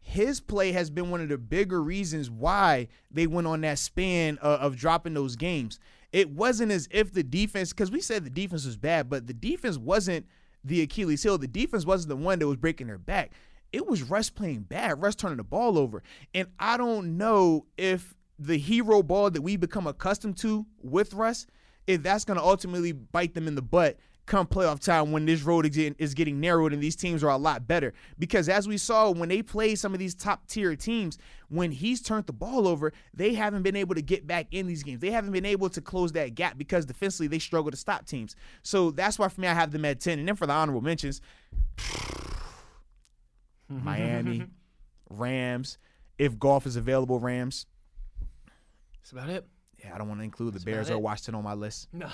his play has been one of the bigger reasons why they went on that span of, of dropping those games. It wasn't as if the defense, because we said the defense was bad, but the defense wasn't the Achilles heel. The defense wasn't the one that was breaking their back. It was Russ playing bad, Russ turning the ball over. And I don't know if the hero ball that we become accustomed to with Russ, if that's going to ultimately bite them in the butt come playoff time when this road is getting, narrowed and these teams are a lot better. Because as we saw when they play some of these top tier teams, when he's turned the ball over, they haven't been able to get back in these games. They haven't been able to close that gap because defensively they struggle to stop teams. So that's why for me I have them at 10. And then for the honorable mentions, Miami, Rams. If golf is available, Rams. That's about it. Yeah, I don't want to include the Bears or Washington on my list. Nah,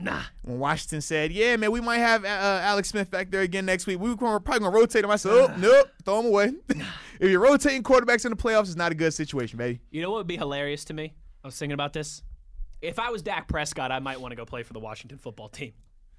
nah. When Washington said, "Yeah, man, we might have uh, Alex Smith back there again next week," we were probably gonna rotate him. I said, "Oh, nope, throw him away." if you're rotating quarterbacks in the playoffs, it's not a good situation, baby. You know what would be hilarious to me? I was thinking about this. If I was Dak Prescott, I might want to go play for the Washington football team.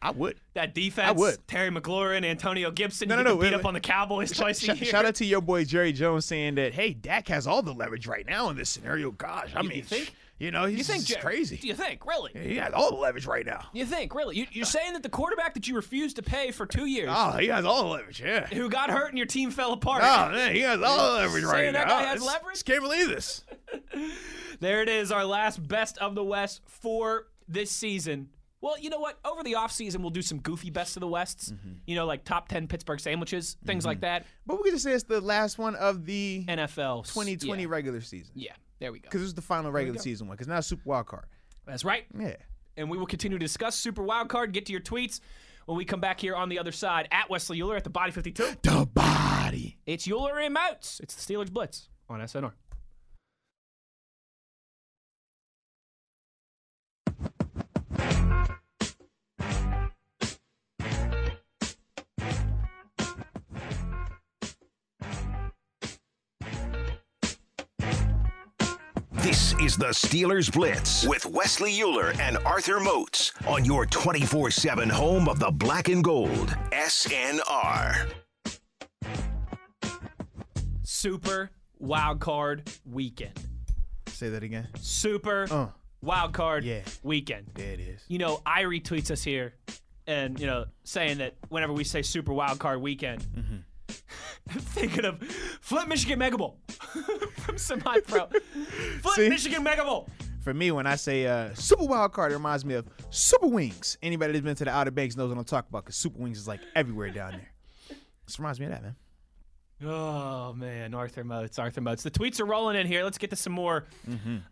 I would. That defense, I would. Terry McLaurin, Antonio Gibson, No, no, no, beat wait, up wait. on the Cowboys twice a year. shout out to your boy Jerry Jones saying that, "Hey, Dak has all the leverage right now in this scenario." Gosh, I You- mean, you think? You know, he's You think just crazy. Do you think really? he has all the leverage right now. You think really? You, you're saying that the quarterback that you refused to pay for two years, Oh, he has all the leverage. Yeah. who got hurt and your team fell apart, Oh man, he has all the leverage right Saying that guy has leverage? Can't believe this. There it is, our last best of the West for this season. Well, you know what? Over the offseason, we'll do some goofy best of the Wests. Mm-hmm. You know, like top 10 Pittsburgh sandwiches, things like that. But we could just say it's the last one of the NFL. 2020 Yeah, regular season. yeah there we go. Because it was the final regular season one. Because now it's Super Wild Card. That's right. Yeah. And we will continue to discuss Super Wild Card. Get to your tweets when we come back here on the other side at Wesley Uhler at the Body 52. The body. It's Uhler and Moats. It's the Steelers Blitz on SNR. This is the Steelers Blitz with Wesley Uhler and Arthur Moats on your 24 7 home of the black and gold. SNR. Super Wild Card Weekend. Say that again. Super Uh. Wild Card Yeah. Weekend. There it is. you know, Irie tweets us here and, you know, saying that whenever we say Super Wild Card Weekend, I'm thinking of Flint, Michigan Mega Bowl from Semi Pro. Flint, See? Michigan Mega Bowl. For me, when I say uh, Super Wild Card, it reminds me of Super Wings. Anybody that's been to the Outer Banks knows what I'm talking about because Super Wings is like everywhere down there. This reminds me of that, man. Oh, man. Arthur Moats, Arthur Moats. The tweets are rolling in here. Let's get to some more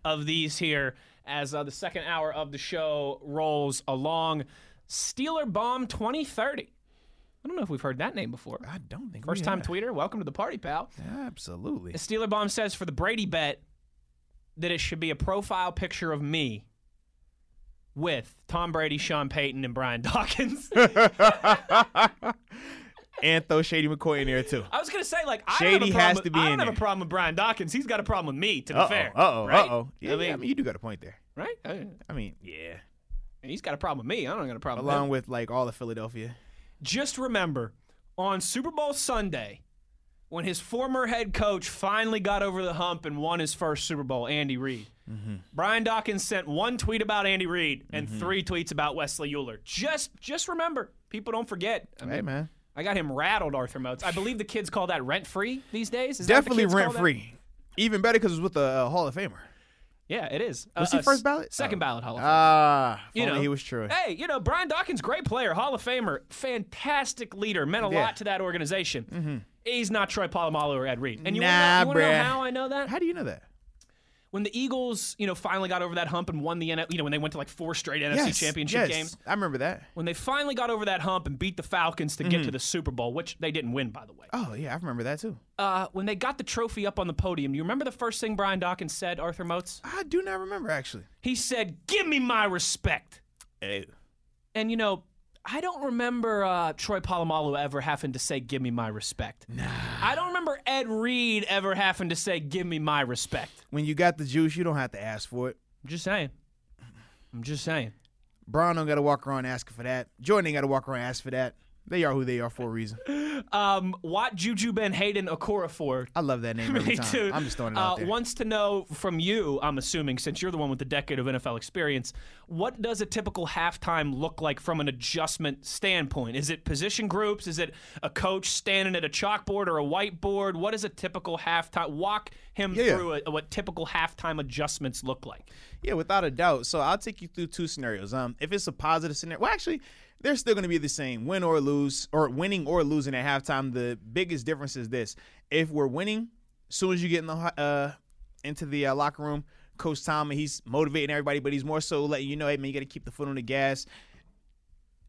of these here as uh, the second hour of the show rolls along. Steeler Bomb 2030. I don't know if we've heard that name before. I don't think First time have. tweeter. Welcome to the party, pal. Absolutely. The Steeler Bomb says for the Brady bet that it should be a profile picture of me with Tom Brady, Sean Payton, and Brian Dawkins. and throw Shady McCoy in there too. I was gonna say like I Shady don't have a problem has with, to be I don't have a problem with Brian Dawkins. He's got a problem with me. To be Uh fair. Uh oh. right? Uh oh. Yeah, I I mean, mean, you do got a point there. right? Uh, I mean, yeah. He's got a problem with me. I don't got a problem. with. Along with like all of Philadelphia. Just remember on Super Bowl Sunday, when his former head coach finally got over the hump and won his first Super Bowl, Andy Reid. Mm-hmm. Brian Dawkins sent one tweet about Andy Reid and three tweets about Wesley Uhler. Just, just remember, people don't forget. I, mean, Hey man. I got him rattled, Arthur Moats. I believe the kids call that rent free these days. Is that what the Definitely rent free. Even better because it was with a Hall of Famer. Yeah, it is. Was Uh, he uh, first ballot? Second Oh. ballot Hall of Fame. Ah, You know. he was true. Hey, you know, Brian Dawkins, great player, Hall of Famer, fantastic leader, meant a Yeah. lot to that organization. He's not Troy Polamalu or Ed Reed. And you Nah, wanna know, know how I know that? How do you know that? When the Eagles, you know, finally got over that hump and won the N- you know, when they went to like four straight NFC championship yes, games. I remember that. When they finally got over that hump and beat the Falcons to Mm-hmm. get to the Super Bowl, which they didn't win, by the way. Oh yeah, I remember that too. Uh, when they got the trophy up on the podium, do you remember the first thing Brian Dawkins said, Arthur Moats? I do not remember actually. He said, Give me my respect. Hey. And you know, I don't remember uh, Troy Polamalu ever having to say, "Give me my respect." Nah. I don't remember Ed Reed ever having to say, "Give me my respect." When you got the juice, you don't have to ask for it. I'm just saying. I'm just saying. Brown don't got to walk around asking for that. Jordan ain't got to walk around asking for that. They are who they are for a reason. Um, what Juju Ben Haden Okorafor I love that name every Me time. too. I'm just throwing it uh, out there. Wants to know from you, I'm assuming, since you're the one with the decade of NFL experience, what does a typical halftime look like from an adjustment standpoint? Is it position groups? Is it a coach standing at a chalkboard or a whiteboard? What is a typical halftime? Walk him Yeah, yeah. through a, what typical halftime adjustments look like. Yeah, without a doubt. So I'll take you through two scenarios. Um, if it's a positive scenario, well, actually, they're still going to be the same, win or lose, or winning or losing at halftime. The biggest difference is this: if we're winning, as soon as you get in the uh into the uh, locker room, Coach Tom, he's motivating everybody, but he's more so letting you know, hey man, you got to keep the foot on the gas.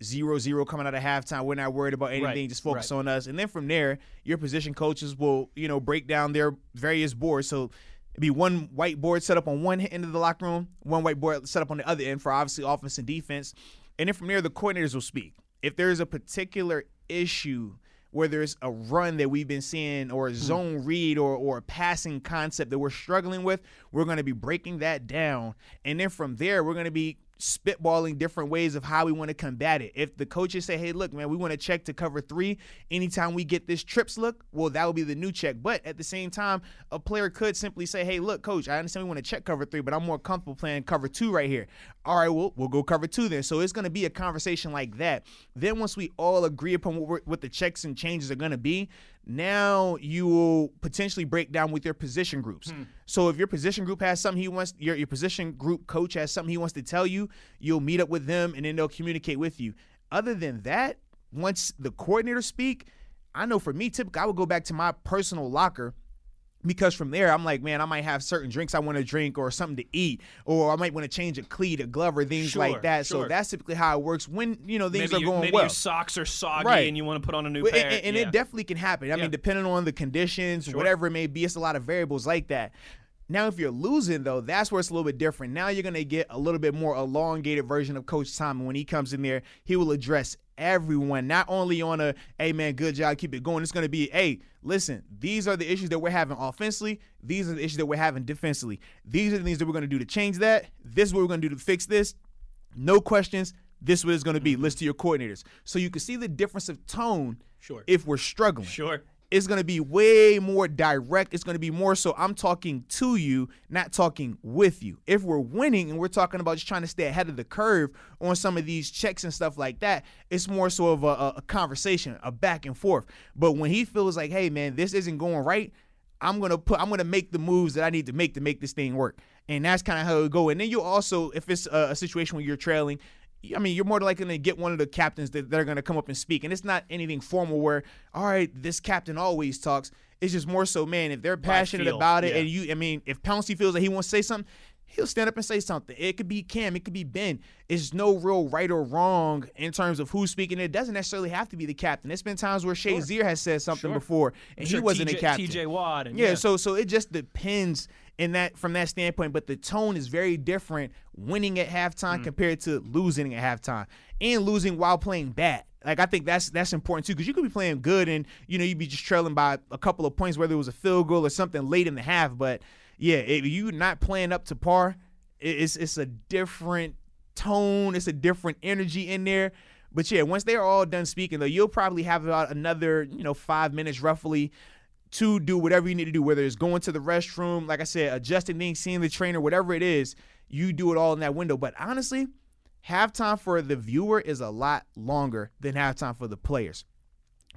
Zero zero coming out of halftime. We're not worried about anything. Right, Just focus right. on us. And then from there, your position coaches will, you know, break down their various boards. So it'd be one whiteboard set up on one end of the locker room, one whiteboard set up on the other end for obviously offense and defense. And then from there, the coordinators will speak. If there's a particular issue where there's a run that we've been seeing or a hmm. zone read or, or a passing concept that we're struggling with, we're going to be breaking that down. And then from there, we're going to be spitballing different ways of how we want to combat it. If the coaches say, hey, look, man, we want to check to cover three anytime we get this trips look, well, that would be the new check. But at the same time, a player could simply say, hey, look, coach, I understand we want to check cover three, but I'm more comfortable playing cover two right here. All right, well, we'll go cover two then. So it's going to be a conversation like that. Then once we all agree upon what, what the checks and changes are going to be, now you will potentially break down with your position groups. Hmm. So if your position group has something he wants, your, your position group coach has something he wants to tell you, you'll meet up with them and then they'll communicate with you. Other than that, once the coordinators speak, I know for me, typically I would go back to my personal locker because from there I'm like, man, I might have certain drinks I want to drink or something to eat, or I might want to change a cleat, a glove, or things Sure, like that. So that's typically how it works when you know things maybe are going maybe well. your socks are soggy Right. and you want to put on a new Well, pair. and, and Yeah. it definitely can happen. I Yeah. mean, depending on the conditions, whatever it may be, it's a lot of variables like that. Now, if you're losing, though, that's where it's a little bit different. Now you're going to get a little bit more elongated version of Coach Tom. When he comes in there, he will address everyone, not only on a, hey, man, good job, keep it going. It's going to be, hey, listen, these are the issues that we're having offensively. These are the issues that we're having defensively. These are the things that we're going to do to change that. This is what we're going to do to fix this. No questions. This is what it's going to be. Mm-hmm. List to your coordinators. So you can see the difference of tone Sure. if we're struggling Sure. It's going to be way more direct. It's going to be more so I'm talking to you, not talking with you. If we're winning and we're talking about just trying to stay ahead of the curve on some of these checks and stuff like that, it's more so of a, a, conversation, a back and forth. But when he feels like, hey man, this isn't going right, I'm gonna put, I'm gonna make the moves that I need to make to make this thing work. And that's kind of how it go. And then you also, if it's a, a situation where you're trailing, I mean, you're more likely to get one of the captains that they're going to come up and speak. And it's not anything formal where, all right, this captain always talks. It's just more so, man, if they're passionate feel, about it yeah. and you, I mean, if Pouncey feels that he wants to say something, he'll stand up and say something. It could be Cam, it could be Ben. It's no real right or wrong in terms of who's speaking. It doesn't necessarily have to be the captain. There's been times where Shazier has said something Sure. before and Sure, he wasn't TJ a captain. TJ Watt and Yeah, so so it just depends in that from that standpoint, but the tone is very different winning at halftime Mm. compared to losing at halftime and losing while playing bad. Like I think that's that's important too because you could be playing good and you know you'd be just trailing by a couple of points whether it was a field goal or something late in the half. But yeah, if you not playing up to par, it's it's a different tone, it's a different energy in there. But yeah, once they're all done speaking though, you'll probably have about another you know five minutes roughly to do whatever you need to do, whether it's going to the restroom, like I said, adjusting things, seeing the trainer, whatever it is, you do it all in that window. But honestly, halftime for the viewer is a lot longer than halftime for the players.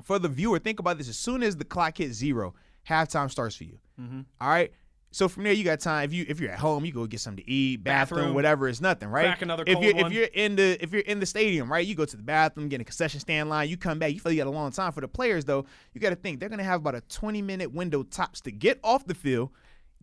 For the viewer, think about this: as soon as the clock hits zero, halftime starts for you. Mm-hmm. All right. So from there, you got time. If you if you're at home, you go get something to eat, bathroom, Bathroom. whatever. It's nothing, right? Crack another if cold you're one. if you're in the if you're in the stadium, right? You go to the bathroom, get in a concession stand line. You come back. You feel you got a long time. For the players, though, you got to think they're gonna have about a 20 minute window tops to get off the field,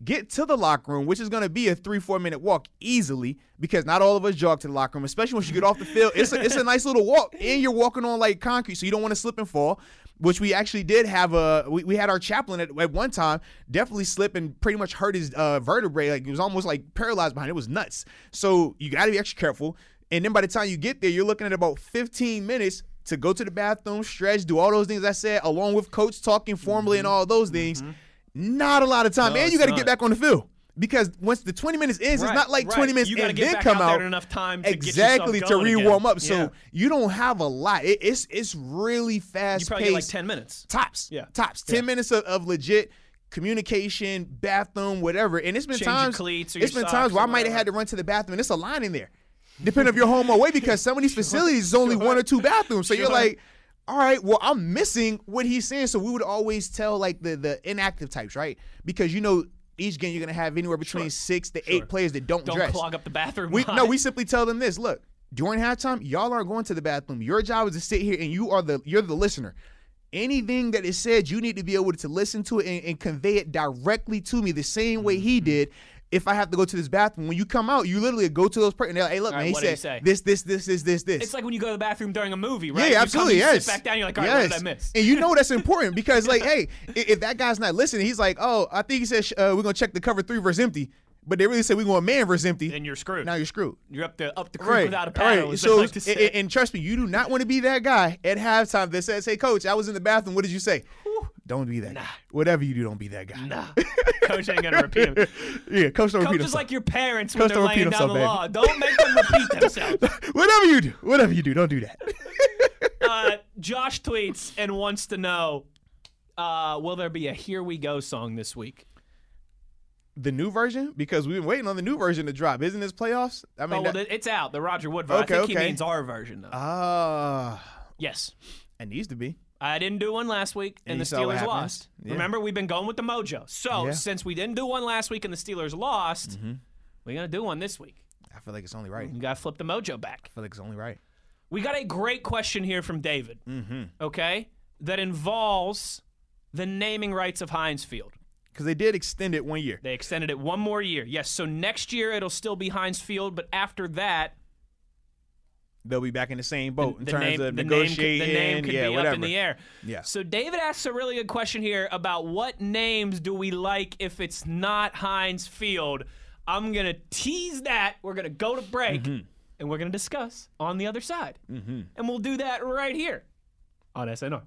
get to the locker room, which is gonna be a three four minute walk easily because not all of us jog to the locker room, especially once you get off the field. It's a, it's a nice little walk, and you're walking on like concrete, so you don't want to slip and fall which we actually did have a we, we had our chaplain at, at one time definitely slip and pretty much hurt his uh, vertebrae. Like he was almost like paralyzed behind it. was nuts. So you got to be extra careful. And then by the time you get there you're looking at about 15 minutes to go to the bathroom stretch do all those things i said along with coach talking formally and all those things. Not a lot of time. No, and you got to get back on the field because once the 20 minutes ends, it's not like right. 20 minutes You and then come out out enough time to exactly to re-warm again. up. So Yeah. you don't have a lot. It, it's it's really fast You probably get like paced. ten minutes. Tops. Yeah. Tops. 10 minutes of, of legit communication, bathroom, whatever. And it's been Change your times it's your been times where I might have had to run to the bathroom and it's a line in there. Depending if you're home away because some of these facilities is only one or two bathrooms. So you're like, all right, well, I'm missing what he's saying. So we would always tell like the the inactive types, right? Because you know each game you're gonna have anywhere between Sure. six to Sure. eight players that don't, dress. Don't dress. clog up the bathroom. We no, we simply tell them this. Look, during halftime, y'all aren't going to the bathroom. Your job is to sit here and you are the you're the listener. Anything that is said, you need to be able to listen to it and, and convey it directly to me the same way he Mm-hmm. did. If I have to go to this bathroom, when you come out, you literally go to those person. And they're like, "Hey, look, All man, he said say? this, this, this, this, this, this." It's like when you go to the bathroom during a movie, right? You Yeah, come, absolutely. you yes. Sit back down. You're like, all right, yes. what did I miss? And you know that's important because, like, hey, if that guy's not listening, he's like, "Oh, I think he said sh- uh, we're gonna check the cover three versus empty," but they really said we're going to man versus empty. Then you're screwed. now you're screwed. You're up the up the creek Right, without a paddle. right. So, like to and, and trust me, you do not want to be that guy at halftime that says, "Hey, coach, I was in the bathroom. What did you say?" Don't be that guy. Whatever you do, don't be that guy. nah, coach ain't gonna repeat him. yeah, coach don't Coach repeat is himself. like your parents when Coach they're don't laying down the law. Don't make them repeat themselves. whatever you do, whatever you do, don't do that. Uh, Josh tweets and wants to know: uh, Will there be a "Here We Go" song this week? the new version because we've been waiting on the new version to drop. Isn't this playoffs? I Oh, mean, well, that- it's out. The Roger Wood version. Okay, I think okay. he means our version, though. ah, yes. it needs to be. I didn't do one last week, and, And the you saw what Steelers lost. Yeah. Remember, we've been going with the mojo. So, Yeah. since we didn't do one last week and the Steelers lost, Mm-hmm. we're going to do one this week. I feel like it's only right. You got to flip the mojo back. I feel like it's only right. We got a great question here from David, Mm-hmm. okay, that involves the naming rights of Heinz Field. Because they did extend it one year. They extended it one more year. Yes, so next year it'll still be Heinz Field, but after that, They'll be back in the same boat in the terms name, of the name, negotiating. the name could yeah, be whatever. up in the air. Yeah. So David asks a really good question here about what names do we like if it's not Heinz Field. I'm gonna tease that. We're gonna go to break, Mm-hmm. and we're gonna discuss on the other side, mm-hmm. and we'll do that right here on SNR.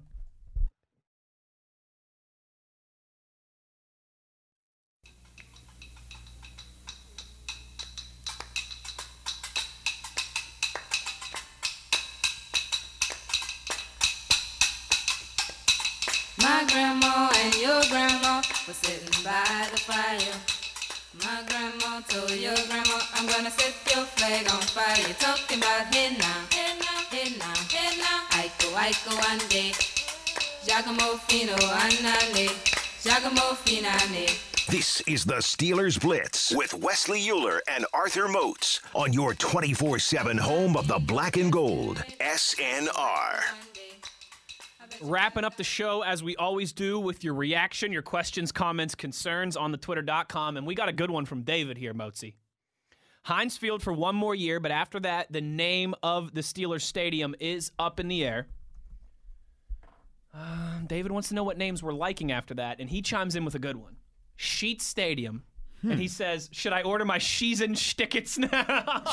Grandma and your grandma were sitting by the fire. My grandma told your grandma, I'm gonna set your flag on fire. You're talking about hey now, hey now, hey now, hey now. Aiko, Aiko, ande. Giacomo Fino, anane. Giacomo Finane. This is the Steelers Blitz with Wesley Uhler and Arthur Moats on your 24 7 home of the black and gold. SNR. Wrapping up the show as we always do with your reaction, your questions, comments, concerns on the twitter.com. And we got a good one from David here, Mozi. Heinz Field for one more year, but after that, the name of the Steelers Stadium is up in the air. Uh, David wants to know what names we're liking after that, and he chimes in with a good one Sheet Stadium. And he says, Should I order my Shizen tickets now?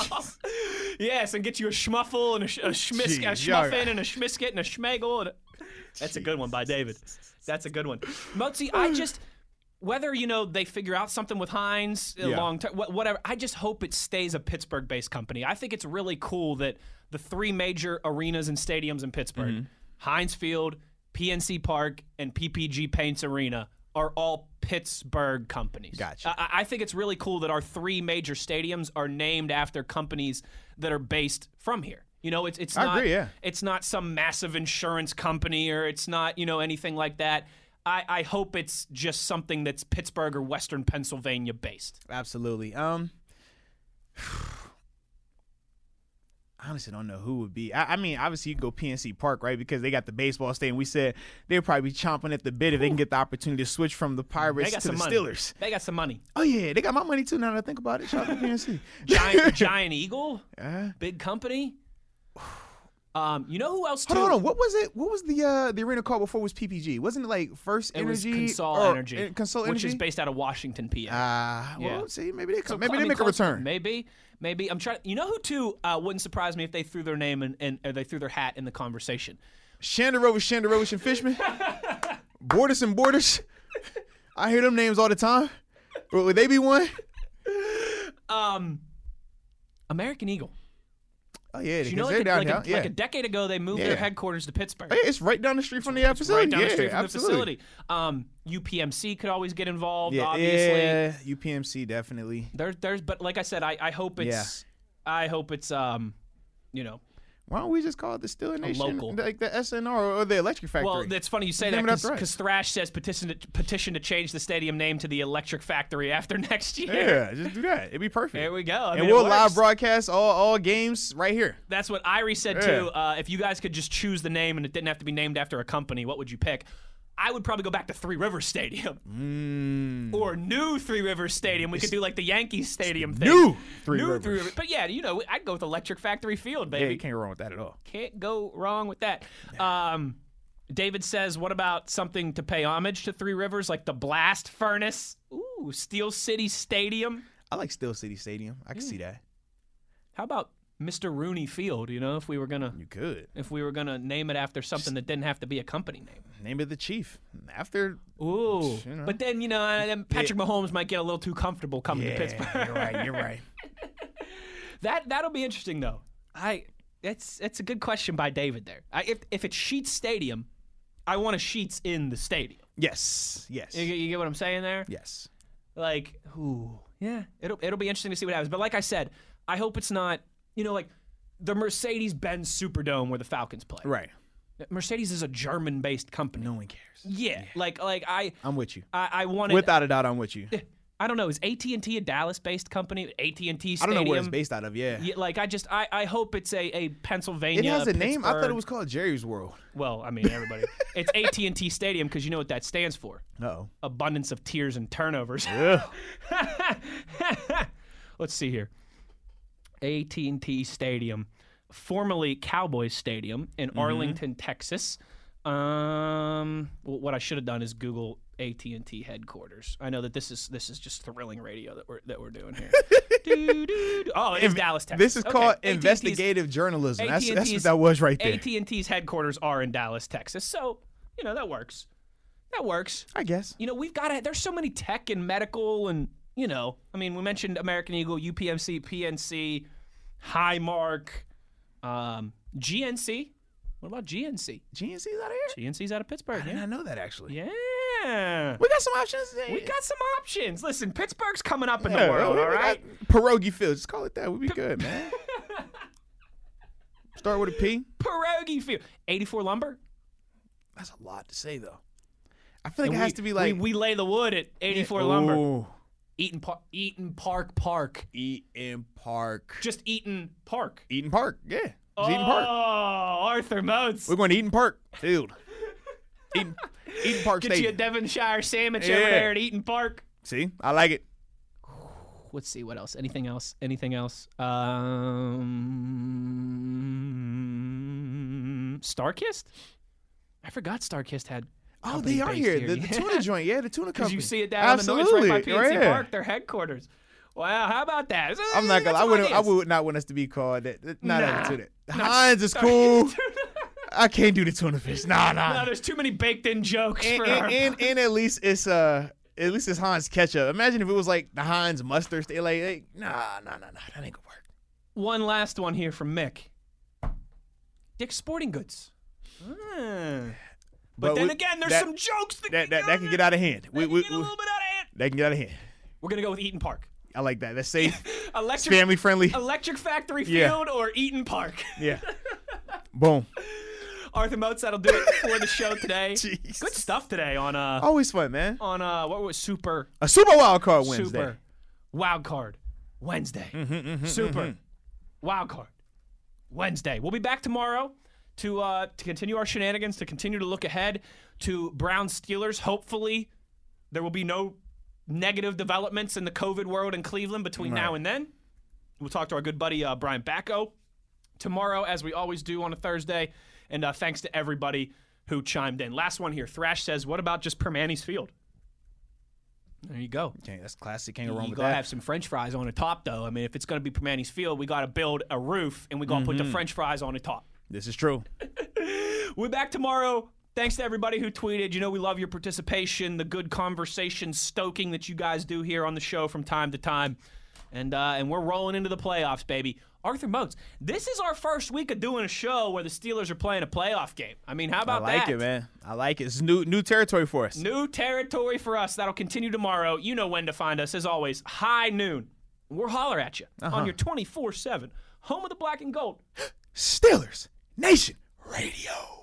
yes, and get you a schmuffle and a, sh- a, schmis- a Jeez, schmuffin and a schmisket and a schmegel. And a- That's a good one by David. That's a good one. Motzi, I just whether you know they figure out something with Heinz uh, Yeah. long term, wh- whatever. I just hope it stays a Pittsburgh-based company. I think it's really cool that the three major arenas and stadiums in Pittsburgh, Mm-hmm. Heinz Field, PNC Park, and PPG Paints Arena, are all Pittsburgh companies. Gotcha. I, I think it's really cool that our three major stadiums are named after companies that are based from here. You know, it's it's I not agree, yeah. it's not some massive insurance company or it's not you know anything like that. I, I hope it's just something that's Pittsburgh or Western Pennsylvania based. Absolutely. Um, I honestly don't know who would be. I, I mean, obviously you can go PNC Park, right? Because they got the baseball stadium. We said they'd probably be chomping at the bit if they can get the opportunity to switch from the They Pirates got to some the money. Steelers. They got some money. Oh yeah, they got my money too. Now that I think about it, shout out to PNC. Giant Giant Eagle, Uh, big company. Um, you know who else too? hold on, hold on. What was it? What was the uh the arena called before was PPG? Wasn't it like First It was Energy? Consol or- Energy, uh, Consol which Energy. is based out of Washington, PA. Ah, well, Yeah. see, maybe they come. So, maybe I they mean, make a return. Maybe, maybe. I'm trying. You know who too uh, wouldn't surprise me if they threw their name and, and they threw their hat in the conversation. Shenderovich, Shenderovich, and Fishman. Borders and Borders. I hear them names all the time. Would they be one? Um, American Eagle. Oh yeah, you know, like, a, down like, a, yeah. like a decade ago, they moved Yeah. their headquarters to Pittsburgh. Hey, it's right down the street from the It's facility. right down yeah, the street from absolutely. the facility. Um, UPMC could always get involved. Yeah, obviously, yeah, UPMC definitely. there's, there's, but like I said, I, I hope it's, I hope it's, um, you know, Why don't we just call it the Steel Nation, local. like the SNR or the Electric Factory? Well, it's funny you say Name that it after us. because Thrash says petition to, petition to change the stadium name to the Electric Factory after next year. yeah, just do that. It'd be perfect. There we go. I and mean, we'll live broadcast all, all games right here. That's what Irie said Yeah. too. Uh, if you guys could just choose the name and it didn't have to be named after a company, what would you pick? I would probably go back to Three Rivers Stadium Mm. or New Three Rivers Stadium. We could do like the Yankees Stadium thing. New Three New Rivers. Three Rivers. But yeah, you know, I'd go with Electric Factory Field, Yeah, baby. you can't go wrong with that at all. Can't go wrong with that. Um, David says, what about something to pay homage to Three Rivers, like the Blast Furnace? Ooh, Steel City Stadium. I like Steel City Stadium. I can see that. How about Mr. Rooney Field? You know, if we were gonna You could if we were gonna name it after something that didn't have to be a company name. name it the Chief. After Ooh, You know. but then you know, and then Patrick Mahomes might get a little too comfortable coming to Pittsburgh. you're right. You're right. that that'll be interesting though. I that's that's a good question by David there. I, if if it's Sheetz Stadium, I want a Sheetz in the stadium. Yes. Yes. You, you get what I'm saying there? Yes. Like, ooh, yeah, it'll it'll be interesting to see what happens. But like I said, I hope it's not, you know, like the Mercedes-Benz Superdome where the Falcons play. Right. Mercedes is a German-based company. No one cares. Yeah, like like I I'm with you. I, I wanted. Without a doubt, I'm with you. Eh, I don't know. Is AT and T a Dallas-based company? AT and T I Stadium. don't know where it's based out of. Yeah. Yeah, like I just I, I hope it's a, a Pennsylvania. It has a name. I thought it Pittsburgh- was called Jerry's World. Well, I mean everybody. it's AT and T Stadium because you know what that stands for. Uh-oh. Abundance of tears and turnovers. Yeah. Let's see here. AT and T Stadium, formerly Cowboys Stadium in Mm-hmm. Arlington, Texas. Um, well, what I should have done is Google AT and T headquarters. I know that this is this is just thrilling radio that we're that we're doing here. Doo, doo, doo. Oh, it's Dallas, Texas. This is Okay, called AT&T's investigative journalism. That's, that's what that was right there. AT and T's headquarters are in Dallas, Texas. So you know that works. That works. I guess. You know we've got to. There's so many tech and medical and you know. I mean, we mentioned American Eagle, UPMC, PNC, Highmark, um, GNC. What about GNC? GNC's out of here? GNC's out of Pittsburgh. I did Yeah. not know that actually. Yeah. We got some options. We got some options. Listen, Pittsburgh's coming up in Yeah, the world, all right? Pierogi Field. Just call it that. We'd be good, man. Start with a P. Pierogi Field. 84 Lumber. That's a lot to say though. I feel like And it we, has to be like we, we lay the wood at 84 Lumber. Ooh. Eat'n, Par- Eat'n Park Park. Eat'n Park. Just Eat'n Park. Eat'n Park. Yeah. It's Oh, Eat'n Park. Arthur Moats. We're going to Eat'n Park Field. Eat'n, Eat'n Park Get you a Devonshire sandwich Yeah. over there at Eat'n Park. See, I like it. Let's see what else. Anything else? Anything else? Um, Starkist. I forgot Starkist had. Oh, they are based here. The, the tuna joint. Yeah, the tuna company. you see it down in the noise Absolutely. right by PNC yeah. Park, their headquarters. Wow, how about that? I'm not gonna. I wouldn't. I would not want us to be called that. Not Nah. tuna. Heinz is cool. I can't do the tuna fish. Nah, nah. No, there's too many baked in jokes and, for and, our and, and at least it's uh at least it's Heinz ketchup. Imagine if it was like the Heinz mustard. They like, like nah, nah, nah, nah. That ain't gonna work. One last one here from Mick. Dick's Sporting Goods. Ah. But, But then we- again, there's that- some jokes that, That can, that, that can get out of hand. that We, can we, get a little bit out of hand. that can get out of hand. We're gonna go with Eat'n Park. I like that. That's safe. Electric family friendly. Electric Factory Yeah. Field or Eat'n Park. Yeah. Boom. Arthur Moats, that'll do it for the show today. Jeez. Good stuff today on uh Always fun, man. on uh what was super A Super Wild Card Wednesday. super wild card Wednesday. super wild card Wednesday. We'll be back tomorrow to uh to continue our shenanigans, to continue to look ahead to Brown Steelers. Hopefully there will be no negative developments in the COVID world in Cleveland between now and then. We'll talk to our good buddy uh, Brian Batko tomorrow, as we always do on a Thursday. And uh, thanks to everybody who chimed in. Last one here. Thrash says, "What about just Primanti's Field?" There you go. Okay, that's classic. Can't go wrong You with gotta that. have some French fries on the top, though. I mean, if it's gonna be Primanti's Field, we gotta build a roof and we gotta put the Mm-hmm. French fries on the top. This is true. We're back tomorrow. Thanks to everybody who tweeted. You know, we love your participation, the good conversation stoking that you guys do here on the show from time to time. And uh, and we're rolling into the playoffs, baby. Arthur Moats, this is our first week of doing a show where the Steelers are playing a playoff game. I mean, how about that? I like that? it, man. I like it. It's new new territory for us. New territory for us. That'll continue tomorrow. You know when to find us, as always. High noon. We'll holler at you Uh-huh. on your 24 7 home of the black and gold. Steelers Nation Radio.